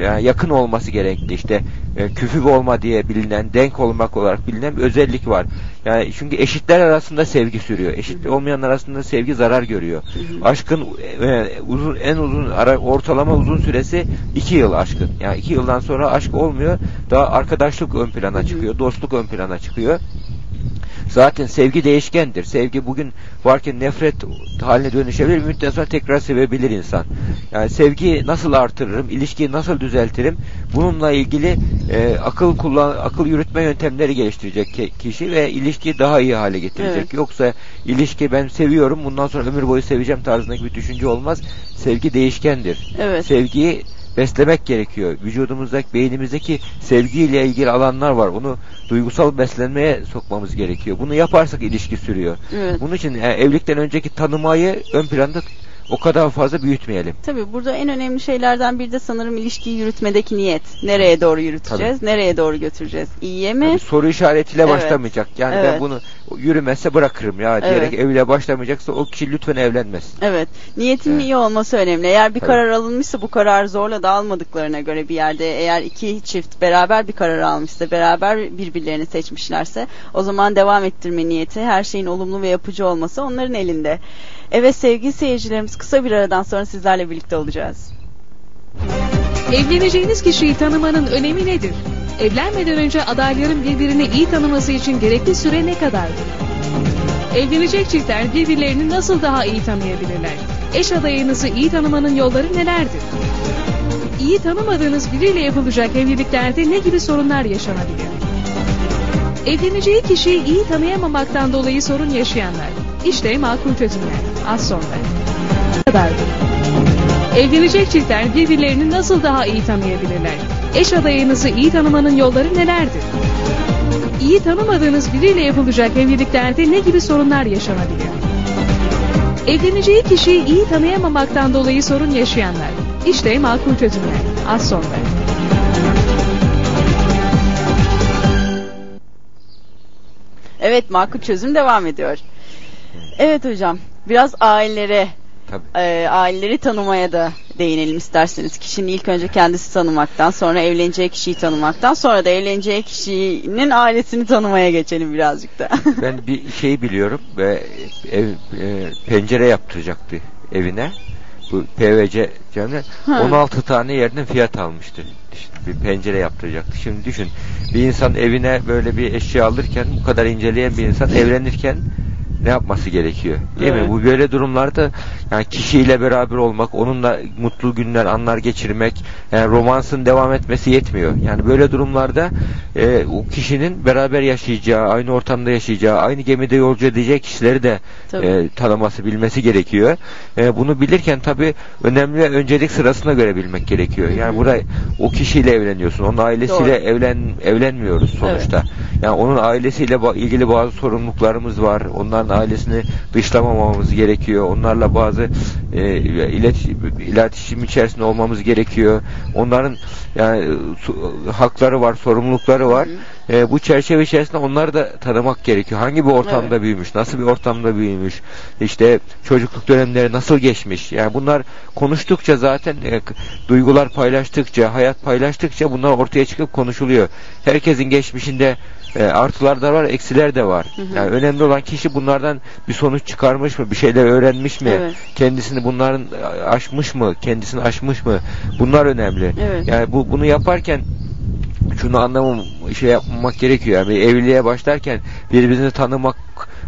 yakın olması gerekli. İşte e, küfüp olma diye bilinen, denk olmak olarak bilinen bir özellik var. Yani çünkü eşitler arasında sevgi sürüyor. Eşit olmayan arasında sevgi zarar görüyor. Aşkın e, uzun en uzun ara, ortalama uzun süresi iki yıl aşkın. Yani iki yıldan sonra aşk olmuyor. Daha arkadaşlık ön plana çıkıyor, dostluk ön plana çıkıyor. Zaten sevgi değişkendir. Sevgi bugün varken nefret haline dönüşebilir. Bir müddet sonra tekrar sevebilir insan. Yani sevgi nasıl artırırım, ilişkiyi nasıl düzeltirim? Bununla ilgili e, akıl kullan, akıl yürütme yöntemleri geliştirecek ki- kişi ve ilişkiyi daha iyi hale getirecek. Evet. Yoksa ilişki ben seviyorum, bundan sonra ömür boyu seveceğim tarzındaki bir düşünce olmaz. Sevgi değişkendir. Evet. Sevgiyi beslemek gerekiyor. Vücudumuzdaki, beynimizdeki sevgiyle ilgili alanlar var. Onu duygusal beslenmeye sokmamız gerekiyor. Bunu yaparsak ilişki sürüyor. Evet. Bunun için yani evlilikten önceki tanımayı ön planda o kadar fazla büyütmeyelim. Tabii burada en önemli şeylerden biri de sanırım ilişkiyi yürütmedeki niyet. Nereye doğru yürüteceğiz? Nereye doğru götüreceğiz? İyiye mi? Tabii soru işaretiyle Evet. başlamayacak. Yani Evet. ben bunu yürümezse bırakırım ya diyerek Evet. evliliğe başlamayacaksa o kişi lütfen evlenmesin. Evet. Niyetin Evet. iyi olması önemli. Eğer bir Tabii. karar alınmışsa bu karar zorla da almadıklarına göre bir yerde eğer iki çift beraber bir karar almışsa, beraber birbirlerini seçmişlerse o zaman devam ettirme niyeti, her şeyin olumlu ve yapıcı olması onların elinde. Evet sevgili seyircilerimiz kısa bir aradan sonra sizlerle birlikte olacağız. Evleneceğiniz kişiyi tanımanın önemi nedir? Evlenmeden önce adayların birbirini iyi tanıması için gerekli süre ne kadardır? Evlenecek çiftler birbirlerini nasıl daha iyi tanıyabilirler? Eş adayınızı iyi tanımanın yolları nelerdir? İyi tanımadığınız biriyle yapılacak evliliklerde ne gibi sorunlar yaşanabilir? Evleneceği kişiyi iyi tanıyamamaktan dolayı sorun yaşayanlar. İşte makul çözümler. Az sonra. kadardır. Evlenecek çiftler birbirlerini nasıl daha iyi tanıyabilirler? Eş adayınızı iyi tanımanın yolları nelerdir? İyi tanımadığınız biriyle yapılacak evliliklerde ne gibi sorunlar yaşanabilir? Evleneceği kişiyi iyi tanıyamamaktan dolayı sorun yaşayanlar. İşte makul çözümler. Az sonra. Evet makul çözüm devam ediyor. Evet hocam biraz ailelere Tabii. e, aileleri tanımaya da değinelim isterseniz. Kişinin ilk önce kendisi tanımaktan, sonra evleneceği kişiyi tanımaktan, sonra da evleneceği kişinin ailesini tanımaya geçelim birazcık da. Ben bir şey biliyorum ve ev e, pencere yaptıracaktı evine. Bu PVC Ha. 16 tane yerden fiyat almıştı. İşte bir pencere yaptıracaktı. Şimdi düşün. Bir insan evine böyle bir eşya alırken bu kadar inceleyen bir insan evlenirken ne yapması gerekiyor? Değil Evet. mi? Bu böyle durumlarda yani kişiyle beraber olmak, onunla mutlu günler, anlar geçirmek, yani romansın devam etmesi yetmiyor. Yani böyle durumlarda e, o kişinin beraber yaşayacağı, aynı ortamda yaşayacağı, aynı gemide yolcu edeceği kişileri de Tabii. e, tanıması, bilmesi gerekiyor. E, bunu bilirken tabii önemli öncelik sırasına göre bilmek gerekiyor. Yani burada o kişiyle evleniyorsun. Onun ailesiyle Doğru. evlen evlenmiyoruz sonuçta. Yani onun ailesiyle ilgili bazı sorumluluklarımız var. Onların ailesini dışlamamamız gerekiyor. Onlarla bazı e, iletişim, iletişim içerisinde olmamız gerekiyor. Onların yani e, su- hakları var, sorumlulukları var. E, bu çerçeve içerisinde onları da tanımak gerekiyor. Hangi bir ortamda Evet. büyümüş, nasıl bir ortamda büyümüş, işte çocukluk dönemleri nasıl geçmiş. Yani bunlar konuştukça zaten e, duygular paylaştıkça, hayat paylaştıkça bunlar ortaya çıkıp konuşuluyor. Herkesin geçmişinde e, artılar da var, eksiler de var. Hı hı. Yani önemli olan kişi bunlardan bir sonuç çıkarmış mı, bir şeyler öğrenmiş mi, Evet. kendisini bunların aşmış mı, kendisini aşmış mı? Bunlar önemli. Evet. Yani bu bunu yaparken şunu anlamam şey yapmak gerekiyor. Yani evliliğe başlarken birbirini tanımak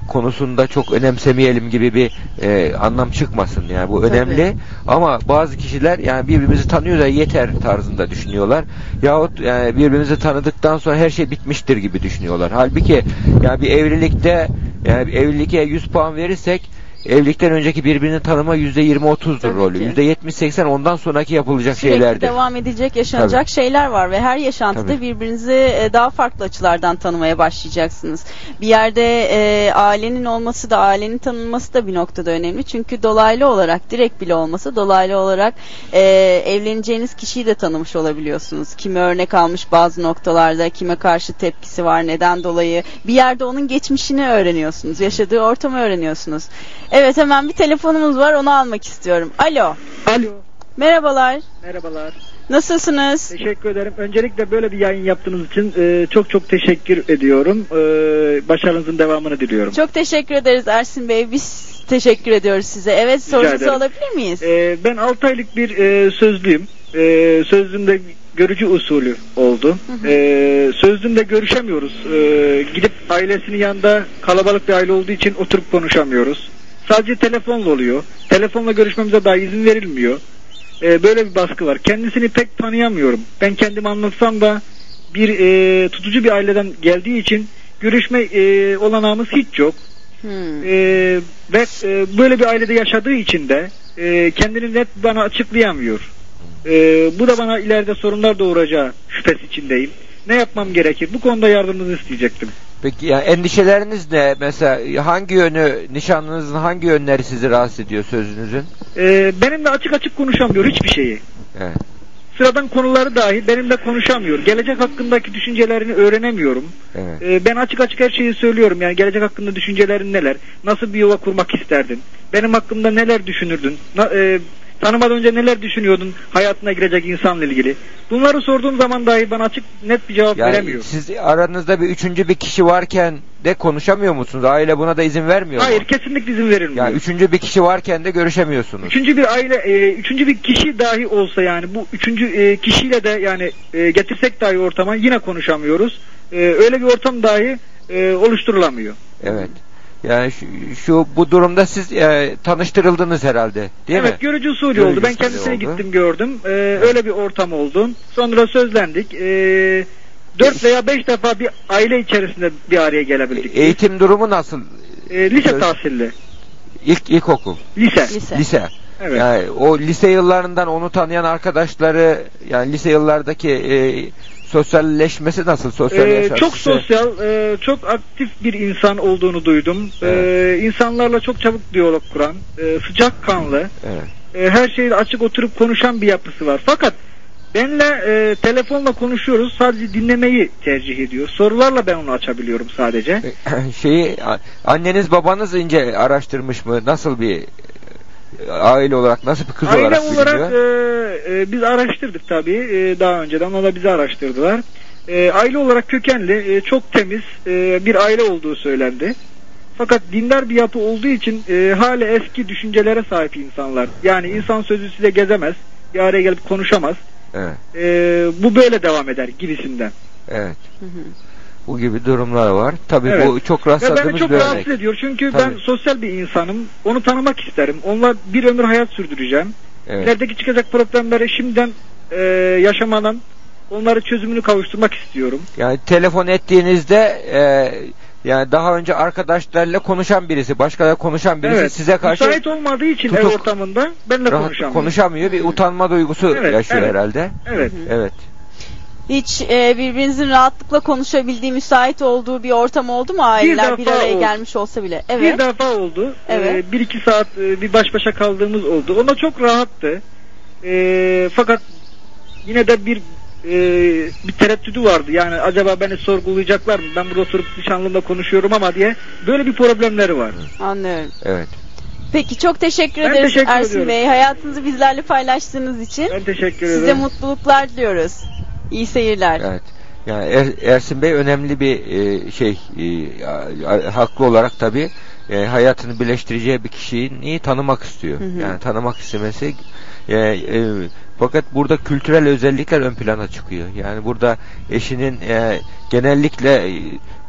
konusunda çok önemsemeyelim gibi bir e, anlam çıkmasın. Yani bu Tabii. önemli ama bazı kişiler yani birbirimizi tanıyor da yeter tarzında düşünüyorlar. Yahut yani birbirimizi tanıdıktan sonra her şey bitmiştir gibi düşünüyorlar. Halbuki yani bir evlilikte yani bir evliliğe 100 puan verirsek evlilikten önceki birbirini tanıma %20-30'dur Tabii rolü. ki. %70-80 ondan sonraki yapılacak Sürekli şeylerdir. devam edecek, yaşanacak şeyler var ve her yaşantıda Tabii. birbirinizi e, daha farklı açılardan tanımaya başlayacaksınız. Bir yerde e, ailenin olması da ailenin tanınması da bir noktada önemli. Çünkü dolaylı olarak direkt bile olmasa dolaylı olarak e, evleneceğiniz kişiyi de tanımış olabiliyorsunuz. Kime örnek almış bazı noktalarda, kime karşı tepkisi var, neden dolayı. Bir yerde onun geçmişini öğreniyorsunuz, yaşadığı ortamı öğreniyorsunuz. Evet hemen bir telefonumuz var onu almak istiyorum. Alo. Alo. Merhabalar. Merhabalar. Nasılsınız? Teşekkür ederim. Öncelikle böyle bir yayın yaptığınız için e, çok çok teşekkür ediyorum. E, başarınızın devamını diliyorum. Çok teşekkür ederiz Ersin Bey. Biz teşekkür ediyoruz size. Evet sorunuzu alabilir miyiz? E, ben 6 aylık bir e, sözlüyüm. E, sözlüğümde görücü usulü oldu. E, sözlüğümde görüşemiyoruz. E, gidip ailesinin yanında kalabalık bir aile olduğu için oturup konuşamıyoruz. Sadece telefonla oluyor. Telefonla görüşmemize daha izin verilmiyor. E, böyle bir baskı var. Kendisini pek tanıyamıyorum. Ben kendimi anlatsam da bir e, tutucu bir aileden geldiği için görüşme e, olanağımız hiç yok. Hmm. E, ve e, böyle bir ailede yaşadığı için de e, kendini net bana açıklayamıyor. E, bu da bana ileride sorunlar doğuracağı şüphesi içindeyim. Ne yapmam gerekir? Bu konuda yardımınızı isteyecektim. Peki ya endişeleriniz ne? Mesela hangi yönü, nişanlınızın hangi yönleri sizi rahatsız ediyor sözünüzün? E, benimle açık açık konuşamıyor hiçbir şeyi. Evet. Sıradan konuları dahi benimle konuşamıyor. Gelecek hakkındaki düşüncelerini öğrenemiyorum. Evet. Ee, ben açık açık her şeyi söylüyorum. Yani gelecek hakkında düşüncelerin neler? Nasıl bir yuva kurmak isterdin? Benim hakkımda neler düşünürdün? Na- e, tanımadan önce neler düşünüyordun hayatına girecek insanla ilgili? Bunları sorduğum zaman dahi bana açık net bir cevap Yani veremiyor. siz aranızda bir üçüncü bir kişi varken de konuşamıyor musunuz? Aile buna da izin vermiyor Hayır mu? kesinlikle izin verilmiyor. Yani üçüncü bir kişi varken de görüşemiyorsunuz. Üçüncü bir aile, e, üçüncü bir kişi dahi olsa yani bu üçüncü e, kişiyle de yani e, getirsek dahi ortama yine konuşamıyoruz. E, öyle bir ortam dahi e, oluşturulamıyor. Evet. Yani şu, şu bu durumda siz e, tanıştırıldınız herhalde, değil evet mi? görücü usulü Görücü oldu. Ben kendisine oldu. gittim gördüm. Ee, öyle bir ortam oldu. Sonra sözlendik. Ee, dört veya beş defa bir aile içerisinde bir araya gelebildik. Eğitim durumu nasıl? Ee, lise Söz- tahsilli. İlk ilkokul. Lise. Lise. Lise. Evet. Yani o lise yıllarından onu tanıyan arkadaşları yani lise yıllardaki e, sosyalleşmesi nasıl? Sosyal Ee, yaşantısı? çok sosyal, e, çok aktif bir insan olduğunu duydum. Ee, insanlarla çok çabuk diyalog kuran, e, sıcak kanlı, Evet. e, her şeyi açık oturup konuşan bir yapısı var. Fakat benle e, telefonla konuşuyoruz. Sadece dinlemeyi tercih ediyor. Sorularla ben onu açabiliyorum sadece. Şeyi a- anneniz babanız ince araştırmış mı? Nasıl bir e, aile olarak nasıl bir kız Aile olarak, olarak biliniyor? e, e, biz araştırdık tabii e, daha önceden. Onlar da bizi araştırdılar. E, aile olarak kökenli, e, çok temiz e, bir aile olduğu söylendi. Fakat dindar bir yapı olduğu için e, hala eski düşüncelere sahip insanlar. Yani insan sözüsüyle gezemez, bir araya gelip konuşamaz. Evet. E, bu böyle devam eder gibisinden. Evet. Bu gibi durumlar var. Tabii Evet. bu çok Ve rastladığımız beni çok bir örnek. rahatsız ediyor çünkü Tabii. ben sosyal bir insanım. Onu tanımak isterim. Onunla bir ömür hayat sürdüreceğim. Evet. İlerideki çıkacak problemleri şimdiden e, yaşamadan onları çözümünü kavuşturmak istiyorum. Yani telefon ettiğinizde e, yani daha önce arkadaşlarıyla konuşan birisi, başkalarıyla konuşan birisi evet. size karşı Müsait olmadığı için ev ortamında benimle konuşamıyor. konuşamıyor. Bir utanma duygusu Evet, yaşıyor evet. herhalde. Evet. Evet. Hiç e, birbirinizin rahatlıkla konuşabildiği, müsait olduğu bir ortam oldu mu aileler bir, defa araya oldu. gelmiş olsa bile? Bir Evet. defa oldu. Evet. Ee, bir iki saat e, bir baş başa kaldığımız oldu. Ona çok rahattı. Ee, fakat yine de bir e, bir tereddüdü vardı. Yani acaba beni sorgulayacaklar mı? Ben burada oturup nişanlımla konuşuyorum ama diye böyle bir problemleri var. Anlıyorum. Evet. Peki çok teşekkür Ben ederiz teşekkür Ersin ediyorum. Bey. Hayatınızı bizlerle paylaştığınız için. Ben teşekkür Size ederim. mutluluklar diliyoruz. İyi seyirler. Evet. Yani Er- Ersin Bey önemli bir e, şey e, haklı olarak tabii e, hayatını birleştireceği bir kişiyi tanımak istiyor. Hı hı. Yani tanımak istemesi e, e, fakat burada kültürel özellikler ön plana çıkıyor. Yani burada eşinin e, genellikle e,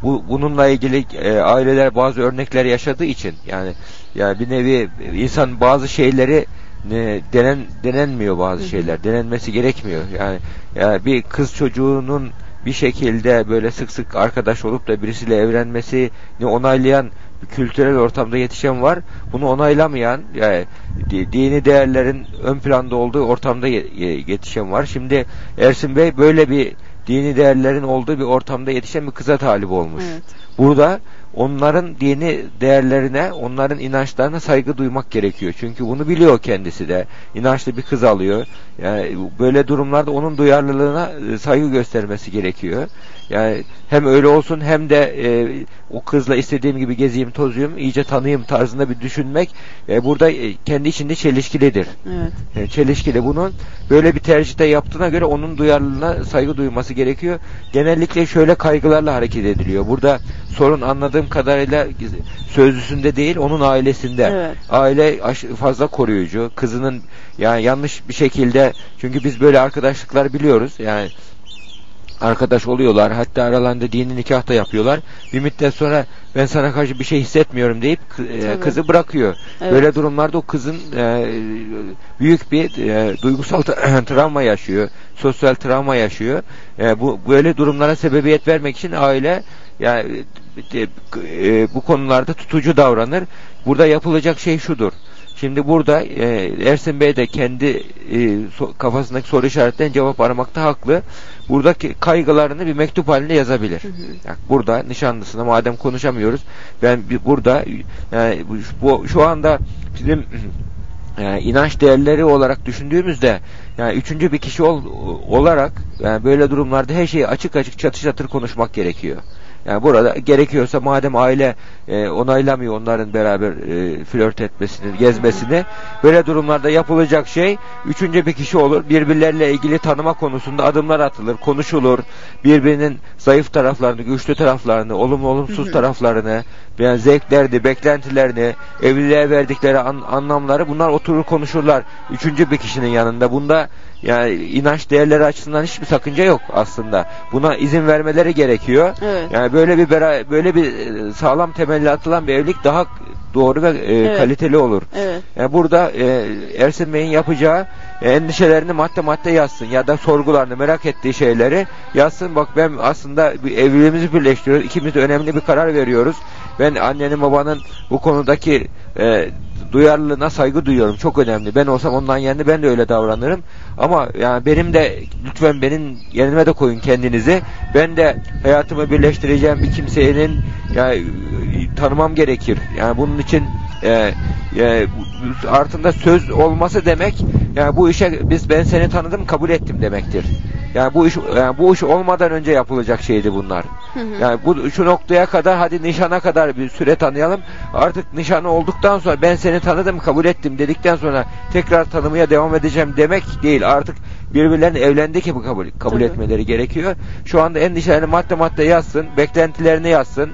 bu bununla ilgili e, aileler bazı örnekler yaşadığı için yani yani bir nevi insan bazı şeyleri ne, denen denenmiyor bazı şeyler. Denenmesi gerekmiyor. Yani yani bir kız çocuğunun bir şekilde böyle sık sık arkadaş olup da birisiyle evlenmesini onaylayan kültürel ortamda yetişen var. Bunu onaylamayan yani di- dini değerlerin ön planda olduğu ortamda ye- ye- yetişen var. Şimdi Ersin Bey böyle bir dini değerlerin olduğu bir ortamda yetişen bir kıza talip olmuş. Evet. Burada onların dini değerlerine, onların inançlarına saygı duymak gerekiyor. Çünkü bunu biliyor kendisi de. İnançlı bir kız alıyor. Yani böyle durumlarda onun duyarlılığına e, saygı göstermesi gerekiyor. Yani hem öyle olsun hem de e, o kızla istediğim gibi gezeyim, tozuyum, iyice tanıyayım tarzında bir düşünmek e, burada e, kendi içinde çelişkilidir. Evet. E, çelişkili. Bunun böyle bir tercihte yaptığına göre onun duyarlılığına saygı duyması gerekiyor. Genellikle şöyle kaygılarla hareket ediliyor. Burada sorun anladığım kadarıyla sözlüsünde değil, onun ailesinde. Evet. Aile fazla koruyucu. Kızının yani yanlış bir şekilde çünkü biz böyle arkadaşlıklar biliyoruz. Yani arkadaş oluyorlar. Hatta aralarında dini nikah da yapıyorlar. Bir müddet sonra ben sana karşı bir şey hissetmiyorum deyip e, kızı bırakıyor. Evet. Böyle durumlarda o kızın e, büyük bir e, duygusal tra- travma yaşıyor. Sosyal travma yaşıyor. E, bu böyle durumlara sebebiyet vermek için aile yani e, e, bu konularda tutucu davranır. Burada yapılacak şey şudur. Şimdi burada e, Ersin Bey de kendi e, so- kafasındaki soru işaretlerine cevap aramakta haklı. Buradaki kaygılarını bir mektup halinde yazabilir. Yani burada nişanlısına madem konuşamıyoruz ben bir burada yani bu, bu şu anda bizim yani inanç değerleri olarak düşündüğümüzde yani üçüncü bir kişi ol, olarak yani böyle durumlarda her şeyi açık açık çatır çatır konuşmak gerekiyor. Yani burada gerekiyorsa madem aile e, onaylamıyor onların beraber e, flört etmesini, gezmesini böyle durumlarda yapılacak şey üçüncü bir kişi olur. Birbirleriyle ilgili tanıma konusunda adımlar atılır, konuşulur. Birbirinin zayıf taraflarını, güçlü taraflarını, olumlu olumsuz taraflarını, yani zevklerini, beklentilerini, evliliğe verdikleri an- anlamları bunlar oturur konuşurlar. Üçüncü bir kişinin yanında. Bunda yani inanç değerleri açısından hiçbir sakınca yok aslında. Buna izin vermeleri gerekiyor. Evet. Yani böyle bir bera- böyle bir e, sağlam temelli atılan bir evlilik daha doğru ve e, Evet. kaliteli olur. Evet. Yani burada e, Ersin Bey'in yapacağı e, endişelerini madde madde yazsın ya da sorgularını merak ettiği şeyleri yazsın. Bak ben aslında bir evliliğimizi birleştiriyoruz. İkimiz de önemli bir karar veriyoruz. Ben annenin babanın bu konudaki e, duyarlılığına saygı duyuyorum. Çok önemli. Ben olsam ondan yerine ben de öyle davranırım. Ama yani benim de lütfen benim yerime de koyun kendinizi. Ben de hayatımı birleştireceğim bir kimsenin yani tanımam gerekir. Yani bunun için e, e, bu- altında söz olması demek yani bu işe biz ben seni tanıdım kabul ettim demektir. Yani bu iş yani bu iş olmadan önce yapılacak şeydi bunlar. Hı hı. Yani bu şu noktaya kadar hadi nişana kadar bir süre tanıyalım. Artık nişanı olduktan sonra ben seni tanıdım kabul ettim dedikten sonra tekrar tanımaya devam edeceğim demek değil. Artık birbirlerini evlendi ki bu kabul kabul Tabii. etmeleri gerekiyor. Şu anda endişelerini madde madde yazsın, beklentilerini yazsın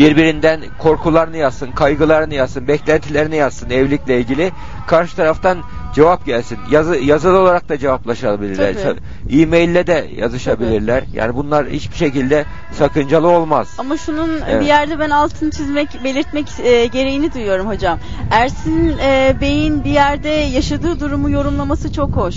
birbirinden korkularını yazsın, kaygılarını yazsın, beklentilerini yazsın evlilikle ilgili. Karşı taraftan cevap gelsin. Yazı, yazılı olarak da cevaplaşabilirler. Tabii. E-maille de yazışabilirler. Yani bunlar hiçbir şekilde sakıncalı olmaz. Ama şunun Evet. bir yerde ben altını çizmek, belirtmek e, gereğini duyuyorum hocam. Ersin e, Bey'in bir yerde yaşadığı durumu yorumlaması çok hoş.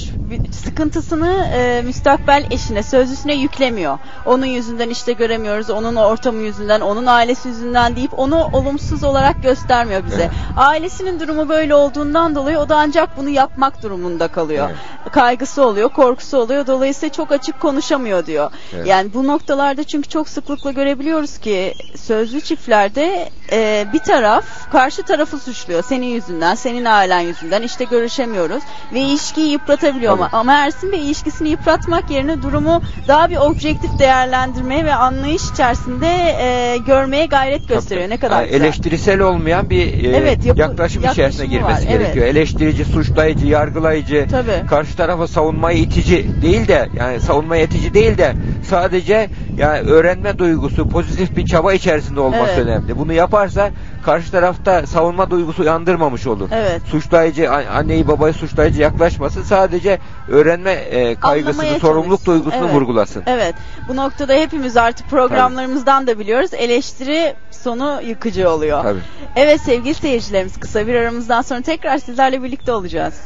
Sıkıntısını e, müstakbel eşine, sözlüsüne yüklemiyor. Onun yüzünden işte göremiyoruz, onun ortamı yüzünden, onun ailesi yüzünden deyip onu olumsuz olarak göstermiyor bize. Evet. Ailesinin durumu böyle olduğundan dolayı o da ancak bunu yapmak durumunda kalıyor. Kaygısı oluyor, korkusu oluyor. Dolayısıyla çok açık konuşamıyor diyor. Evet. Yani bu noktalarda çünkü çok sıklıkla görebiliyoruz ki sözlü çiftlerde e, bir taraf karşı tarafı suçluyor. Senin yüzünden, senin ailen yüzünden işte görüşemiyoruz ve ilişkiyi yıpratabiliyor ama, ama Ersin Bey ilişkisini yıpratmak yerine durumu daha bir objektif değerlendirmeye ve anlayış içerisinde e, görmeye gayret gösteriyor. Ne kadar güzel. eleştirisel olmayan bir e, Evet, yapı- yaklaşım içerisine girmesi var, evet. gerekiyor. Eleştirici, suçlayıcı, yargılayıcı, Tabii. karşı tarafa savunmayı itici değil de yani savunmaya itici değil de sadece yani öğrenme duygusu, pozitif bir çaba içerisinde olması Evet. önemli. Bunu yaparsa karşı tarafta savunma duygusu uyandırmamış olur. Evet. Suçlayıcı, anneyi babayı suçlayıcı yaklaşması sadece öğrenme e, kaygısını, Anlamaya sorumluluk çalışsın. duygusunu Evet. vurgulasın. Evet. Bu noktada hepimiz artık programlarımızdan da biliyoruz. Eleştiri sonu yıkıcı oluyor. Tabii. Evet sevgili seyircilerimiz kısa bir aramızdan sonra tekrar sizlerle birlikte olacağız.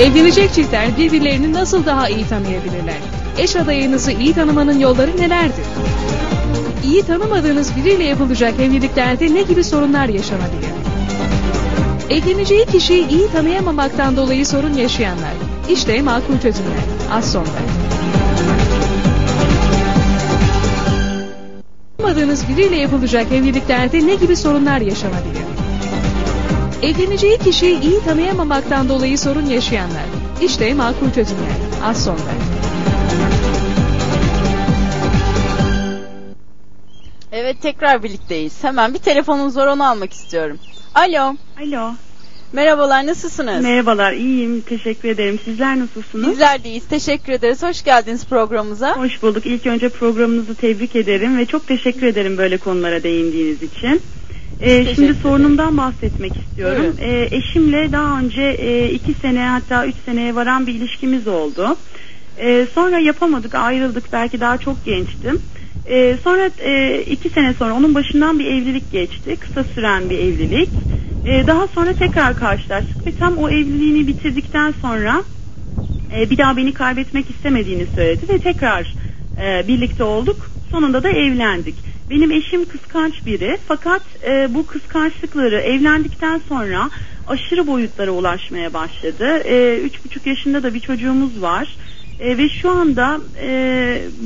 Evlenecek çiftler birbirlerini nasıl daha iyi tanıyabilirler? Eş adayınızı iyi tanımanın yolları nelerdir? İyi tanımadığınız biriyle yapılacak evliliklerde ne gibi sorunlar yaşanabilir? Evleneceği kişiyi iyi tanıyamamaktan dolayı sorun yaşayanlar. İşte makul çözümler. Az sonra. Tanımadığınız biriyle yapılacak evliliklerde ne gibi sorunlar yaşanabilir? Evleneceği kişiyi iyi tanıyamamaktan dolayı sorun yaşayanlar. İşte makul çözümler. Az sonra. Evet tekrar birlikteyiz. Hemen bir telefonumuz var onu almak istiyorum. Alo. Alo. Merhabalar nasılsınız? Merhabalar iyiyim teşekkür ederim. Sizler nasılsınız? Bizler deyiz. Teşekkür ederiz. Hoş geldiniz programımıza. Hoş bulduk. İlk önce programınızı tebrik ederim ve çok teşekkür ederim böyle konulara değindiğiniz için. Ee, şimdi sorunumdan bahsetmek istiyorum. Ee, eşimle daha önce e, iki sene hatta üç seneye varan bir ilişkimiz oldu. Ee, sonra yapamadık ayrıldık belki daha çok gençtim. Ee, sonra e, iki sene sonra onun başından bir evlilik geçti. Kısa süren bir evlilik. Ee, daha sonra tekrar karşılaştık ve tam o evliliğini bitirdikten sonra e, bir daha beni kaybetmek istemediğini söyledi ve tekrar e, birlikte olduk. Sonunda da evlendik. Benim eşim kıskanç biri fakat e, bu kıskançlıkları evlendikten sonra aşırı boyutlara ulaşmaya başladı. E, üç buçuk yaşında da bir çocuğumuz var. E, ve şu anda e,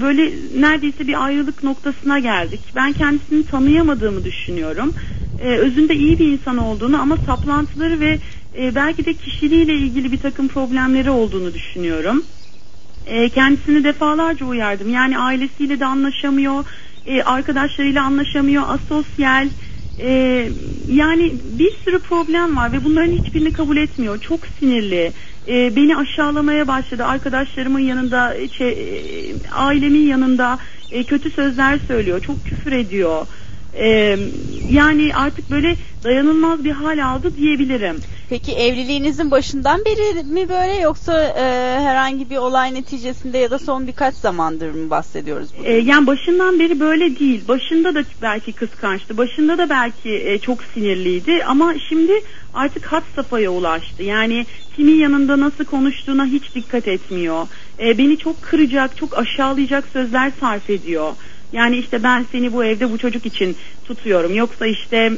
böyle neredeyse bir ayrılık noktasına geldik. Ben kendisini tanıyamadığımı düşünüyorum. E, özünde iyi bir insan olduğunu ama saplantıları ve e, belki de kişiliğiyle ilgili bir takım problemleri olduğunu düşünüyorum. E, kendisini defalarca uyardım. Yani ailesiyle de anlaşamıyor, e, arkadaşlarıyla anlaşamıyor, asosyal. E, yani bir sürü problem var ve bunların hiçbirini kabul etmiyor. Çok sinirli. E, beni aşağılamaya başladı. Arkadaşlarımın yanında, e, şey, e, ailemin yanında e, kötü sözler söylüyor. Çok küfür ediyor. E, yani artık böyle dayanılmaz bir hal aldı diyebilirim. Peki evliliğinizin başından beri mi böyle yoksa e, herhangi bir olay neticesinde ya da son birkaç zamandır mı bahsediyoruz? burada? E, yani başından beri böyle değil. Başında da belki kıskançtı. Başında da belki e, çok sinirliydi. Ama şimdi artık hat safhaya ulaştı. Yani kimin yanında nasıl konuştuğuna hiç dikkat etmiyor. E, beni çok kıracak, çok aşağılayacak sözler sarf ediyor. Yani işte ben seni bu evde bu çocuk için tutuyorum. Yoksa işte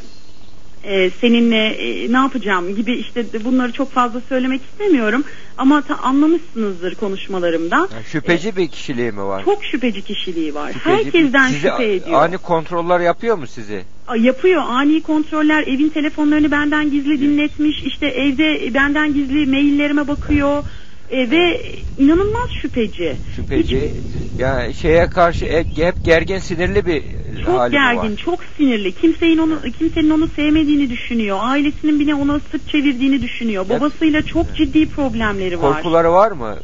e, seninle e, ne yapacağım gibi işte bunları çok fazla söylemek istemiyorum. Ama ta, anlamışsınızdır konuşmalarımda. Yani şüpheci bir kişiliği mi var? Çok şüpheci kişiliği var. Şüpheci Herkesten sizi şüphe ediyor. Ani kontroller yapıyor mu sizi? A, Yapıyor ani kontroller evin telefonlarını benden gizli dinletmiş işte evde benden gizli maillerime bakıyor E, ve inanılmaz şüpheci Şüpheci. Yani şeye karşı e- hep gergin sinirli bir çok hali mi var? gergin çok sinirli kimsenin onu kimsenin onu sevmediğini düşünüyor ailesinin bile ona sırt çevirdiğini düşünüyor babasıyla çok ciddi problemleri var Korkuları var mı?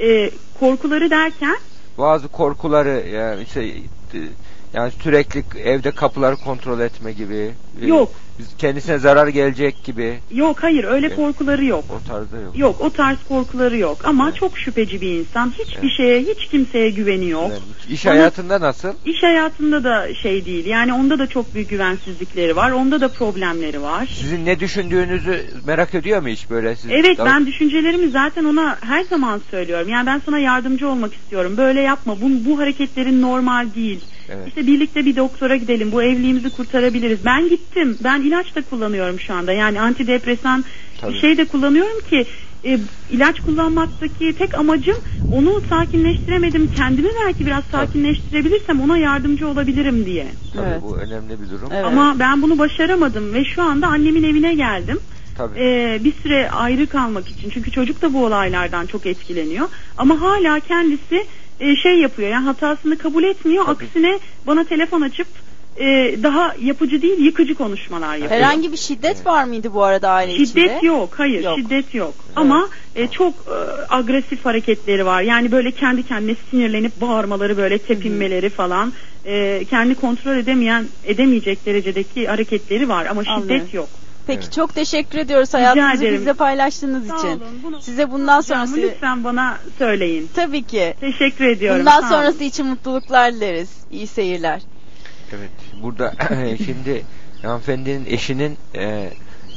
E, korkuları derken Bazı korkuları yani işte yani sürekli evde kapıları kontrol etme gibi. e, Yok. Kendisine zarar gelecek gibi. yok hayır öyle Evet. korkuları yok O tarzda yok. Yok o tarz korkuları yok ama çok şüpheci bir insan. Hiçbir şeye hiç kimseye güveni yok. İş Ona- hayatında nasıl? İş hayatında da şey değil. Yani onda da çok büyük güvensizlikleri var. Onda da problemleri var. Sizin ne düşündüğünüzü merak ediyor mu hiç böyle? Siz Evet Daha- ben düşüncelerimi zaten ona her zaman söylüyorum. Yani ben sana yardımcı olmak istiyorum. Böyle yapma. Bu, bu hareketlerin normal değil. Evet. İşte birlikte bir doktora gidelim. Bu evliliğimizi kurtarabiliriz. Ben gittim. Ben ilaç da kullanıyorum şu anda. Yani antidepresan Tabii. bir şey de kullanıyorum ki e, ilaç kullanmaktaki tek amacım onu sakinleştiremedim. Kendimi belki biraz sakinleştirebilirsem ona yardımcı olabilirim diye. Tabii bu önemli bir durum. Ama ben bunu başaramadım ve şu anda annemin evine geldim. Tabii. Ee, bir süre ayrı kalmak için çünkü çocuk da bu olaylardan çok etkileniyor ama hala kendisi e, şey yapıyor yani hatasını kabul etmiyor aksine bana telefon açıp e, daha yapıcı değil yıkıcı konuşmalar yapıyor. Herhangi bir şiddet var mıydı bu arada aile içinde? Şiddet yok, hayır Yok. şiddet yok. Ama e, çok e, agresif hareketleri var. Yani böyle kendi kendine sinirlenip bağırmaları, böyle tepinmeleri falan. E, kendi kontrol edemeyen, edemeyecek derecedeki hareketleri var ama şiddet Anlıyorum. yok. Peki çok teşekkür ediyoruz hayatınızı bizle paylaştığınız Sağ için. olun, bunu- Size bundan sonrası lütfen bana söyleyin. tabii ki. Teşekkür ediyorum. Bundan sağ sonrası olun. için mutluluklar dileriz. İyi seyirler. Evet. Burada şimdi hanımefendinin eşinin e,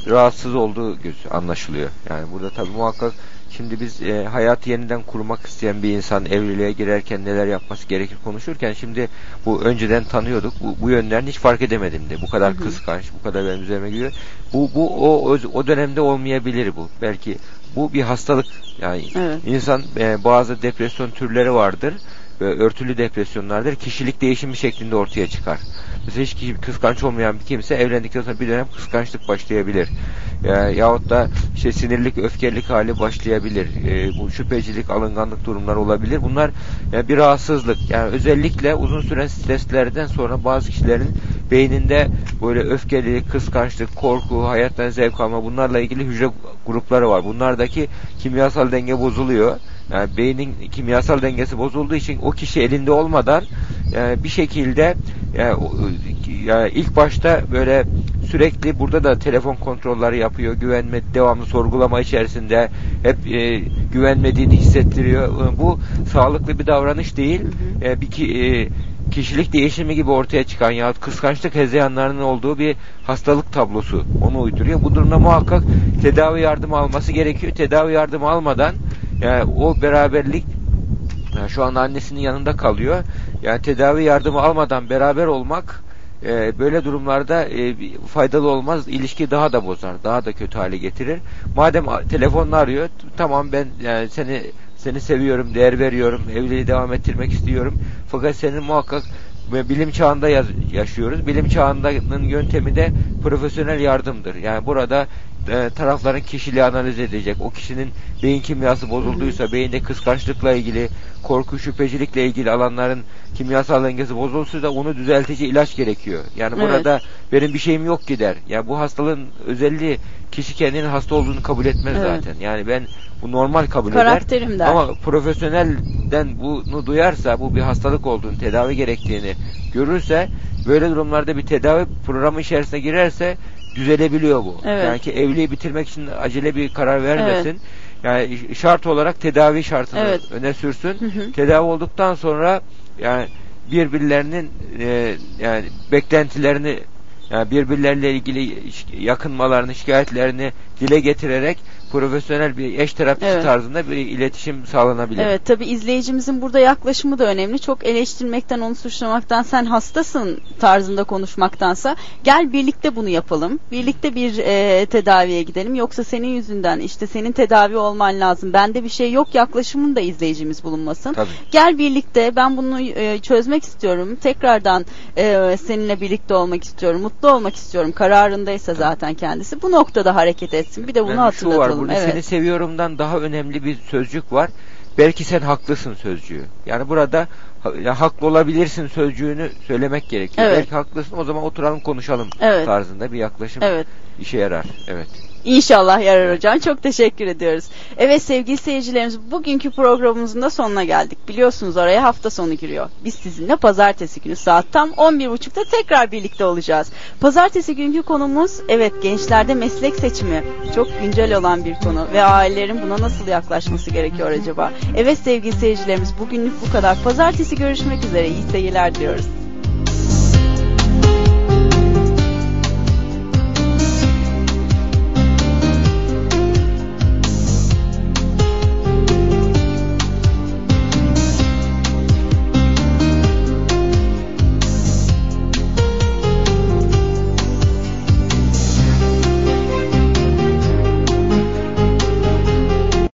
rahatsız olduğu göz anlaşılıyor. Yani burada tabii muhakkak şimdi biz e, hayatı yeniden kurmak isteyen bir insan evliliğe girerken neler yapması gerekir konuşurken şimdi bu önceden tanıyorduk. Bu, bu yönlerini hiç fark edemedim de. Bu kadar Hı hı. kıskanç, bu kadar benim üzerime geliyor. Bu bu o o, dönemde olmayabilir bu. Belki bu bir hastalık. Yani Evet. insan e, bazı depresyon türleri vardır. ve örtülü depresyonlardır. Kişilik değişimi şeklinde ortaya çıkar. Mesela hiç kıskanç olmayan bir kimse evlendikten sonra bir dönem kıskançlık başlayabilir. Ya, yahut da işte sinirlik, öfkelik hali başlayabilir. E, bu şüphecilik, alınganlık durumları olabilir. Bunlar yani bir rahatsızlık. Yani özellikle uzun süren streslerden sonra bazı kişilerin beyninde böyle öfkeli, kıskançlık, korku, hayattan zevk alma bunlarla ilgili hücre grupları var. Bunlardaki kimyasal denge bozuluyor. Yani beynin kimyasal dengesi bozulduğu için o kişi elinde olmadan yani bir şekilde yani, o- yani ilk başta böyle sürekli burada da telefon kontrolleri yapıyor. Güvenme devamlı sorgulama içerisinde hep e, güvenmediğini hissettiriyor. E, Bu sağlıklı bir davranış değil. E, bir ki, e, kişilik değişimi gibi ortaya çıkan yahut kıskançlık hezeyanlarının olduğu bir hastalık tablosu onu uyduruyor. Bu durumda muhakkak tedavi yardımı alması gerekiyor. Tedavi yardımı almadan yani o beraberlik yani şu anda annesinin yanında kalıyor. Yani tedavi yardımı almadan beraber olmak e, böyle durumlarda e, faydalı olmaz. İlişki daha da bozar. Daha da kötü hale getirir. Madem telefonla arıyor tamam ben yani seni seni seviyorum, değer veriyorum, evliliği devam ettirmek istiyorum. Fakat senin muhakkak bilim çağında yaşıyoruz. Bilim çağının yöntemi de profesyonel yardımdır. Yani burada e, tarafların kişiliği analiz edecek. O kişinin beyin kimyası bozulduysa, beyinde kıskançlıkla ilgili, korku, şüphecilikle ilgili alanların kimyasal dengesi bozulsuysa onu düzeltici ilaç gerekiyor. Yani Evet. burada benim bir şeyim yok gider. Yani bu hastalığın özelliği kişi kendinin hasta olduğunu kabul etmez Evet. zaten. Yani ben bu normal kabul Karakterim eder. der. Ama profesyonelden bunu duyarsa, bu bir hastalık olduğunu, tedavi gerektiğini görürse, böyle durumlarda bir tedavi programı içerisine girerse düzelebiliyor bu. Evet. Yani ki evliliği bitirmek için acele bir karar vermesin. Yani şart olarak tedavi şartını Evet. öne sürsün. Hı hı. Tedavi olduktan sonra yani birbirlerinin e, yani beklentilerini yani birbirleriyle ilgili yakınmalarını, şikayetlerini dile getirerek profesyonel bir eş terapisi Evet. tarzında bir iletişim sağlanabilir. Evet tabi izleyicimizin burada yaklaşımı da önemli. Çok eleştirmekten onu suçlamaktan sen hastasın tarzında konuşmaktansa gel birlikte bunu yapalım. Birlikte bir e, tedaviye gidelim. Yoksa senin yüzünden işte senin tedavi olman lazım. Bende bir şey yok yaklaşımın da izleyicimiz bulunmasın. Tabii. Gel birlikte ben bunu e, çözmek istiyorum. Tekrardan e, seninle birlikte olmak istiyorum. Mutlu olmak istiyorum. Kararındaysa zaten kendisi. Bu noktada hareket etsin. Bir de bunu Yani şu var hatırlatalım. Burada evet. seni seviyorumdan daha önemli bir sözcük var. Belki sen haklısın sözcüğü. Yani burada ya haklı olabilirsin sözcüğünü söylemek gerekiyor. Evet. Belki haklısın o zaman oturalım konuşalım Evet. tarzında bir yaklaşım Evet. işe yarar. Evet. İnşallah yarar hocam. Çok teşekkür ediyoruz. Evet sevgili seyircilerimiz bugünkü programımızın da sonuna geldik. Biliyorsunuz oraya hafta sonu giriyor. Biz sizinle pazartesi günü saat tam 11.30'da tekrar birlikte olacağız. Pazartesi günkü konumuz evet gençlerde meslek seçimi. Çok güncel olan bir konu ve ailelerin buna nasıl yaklaşması gerekiyor acaba? Evet sevgili seyircilerimiz bugünlük bu kadar. Pazartesi görüşmek üzere. İyi seyirler diliyoruz.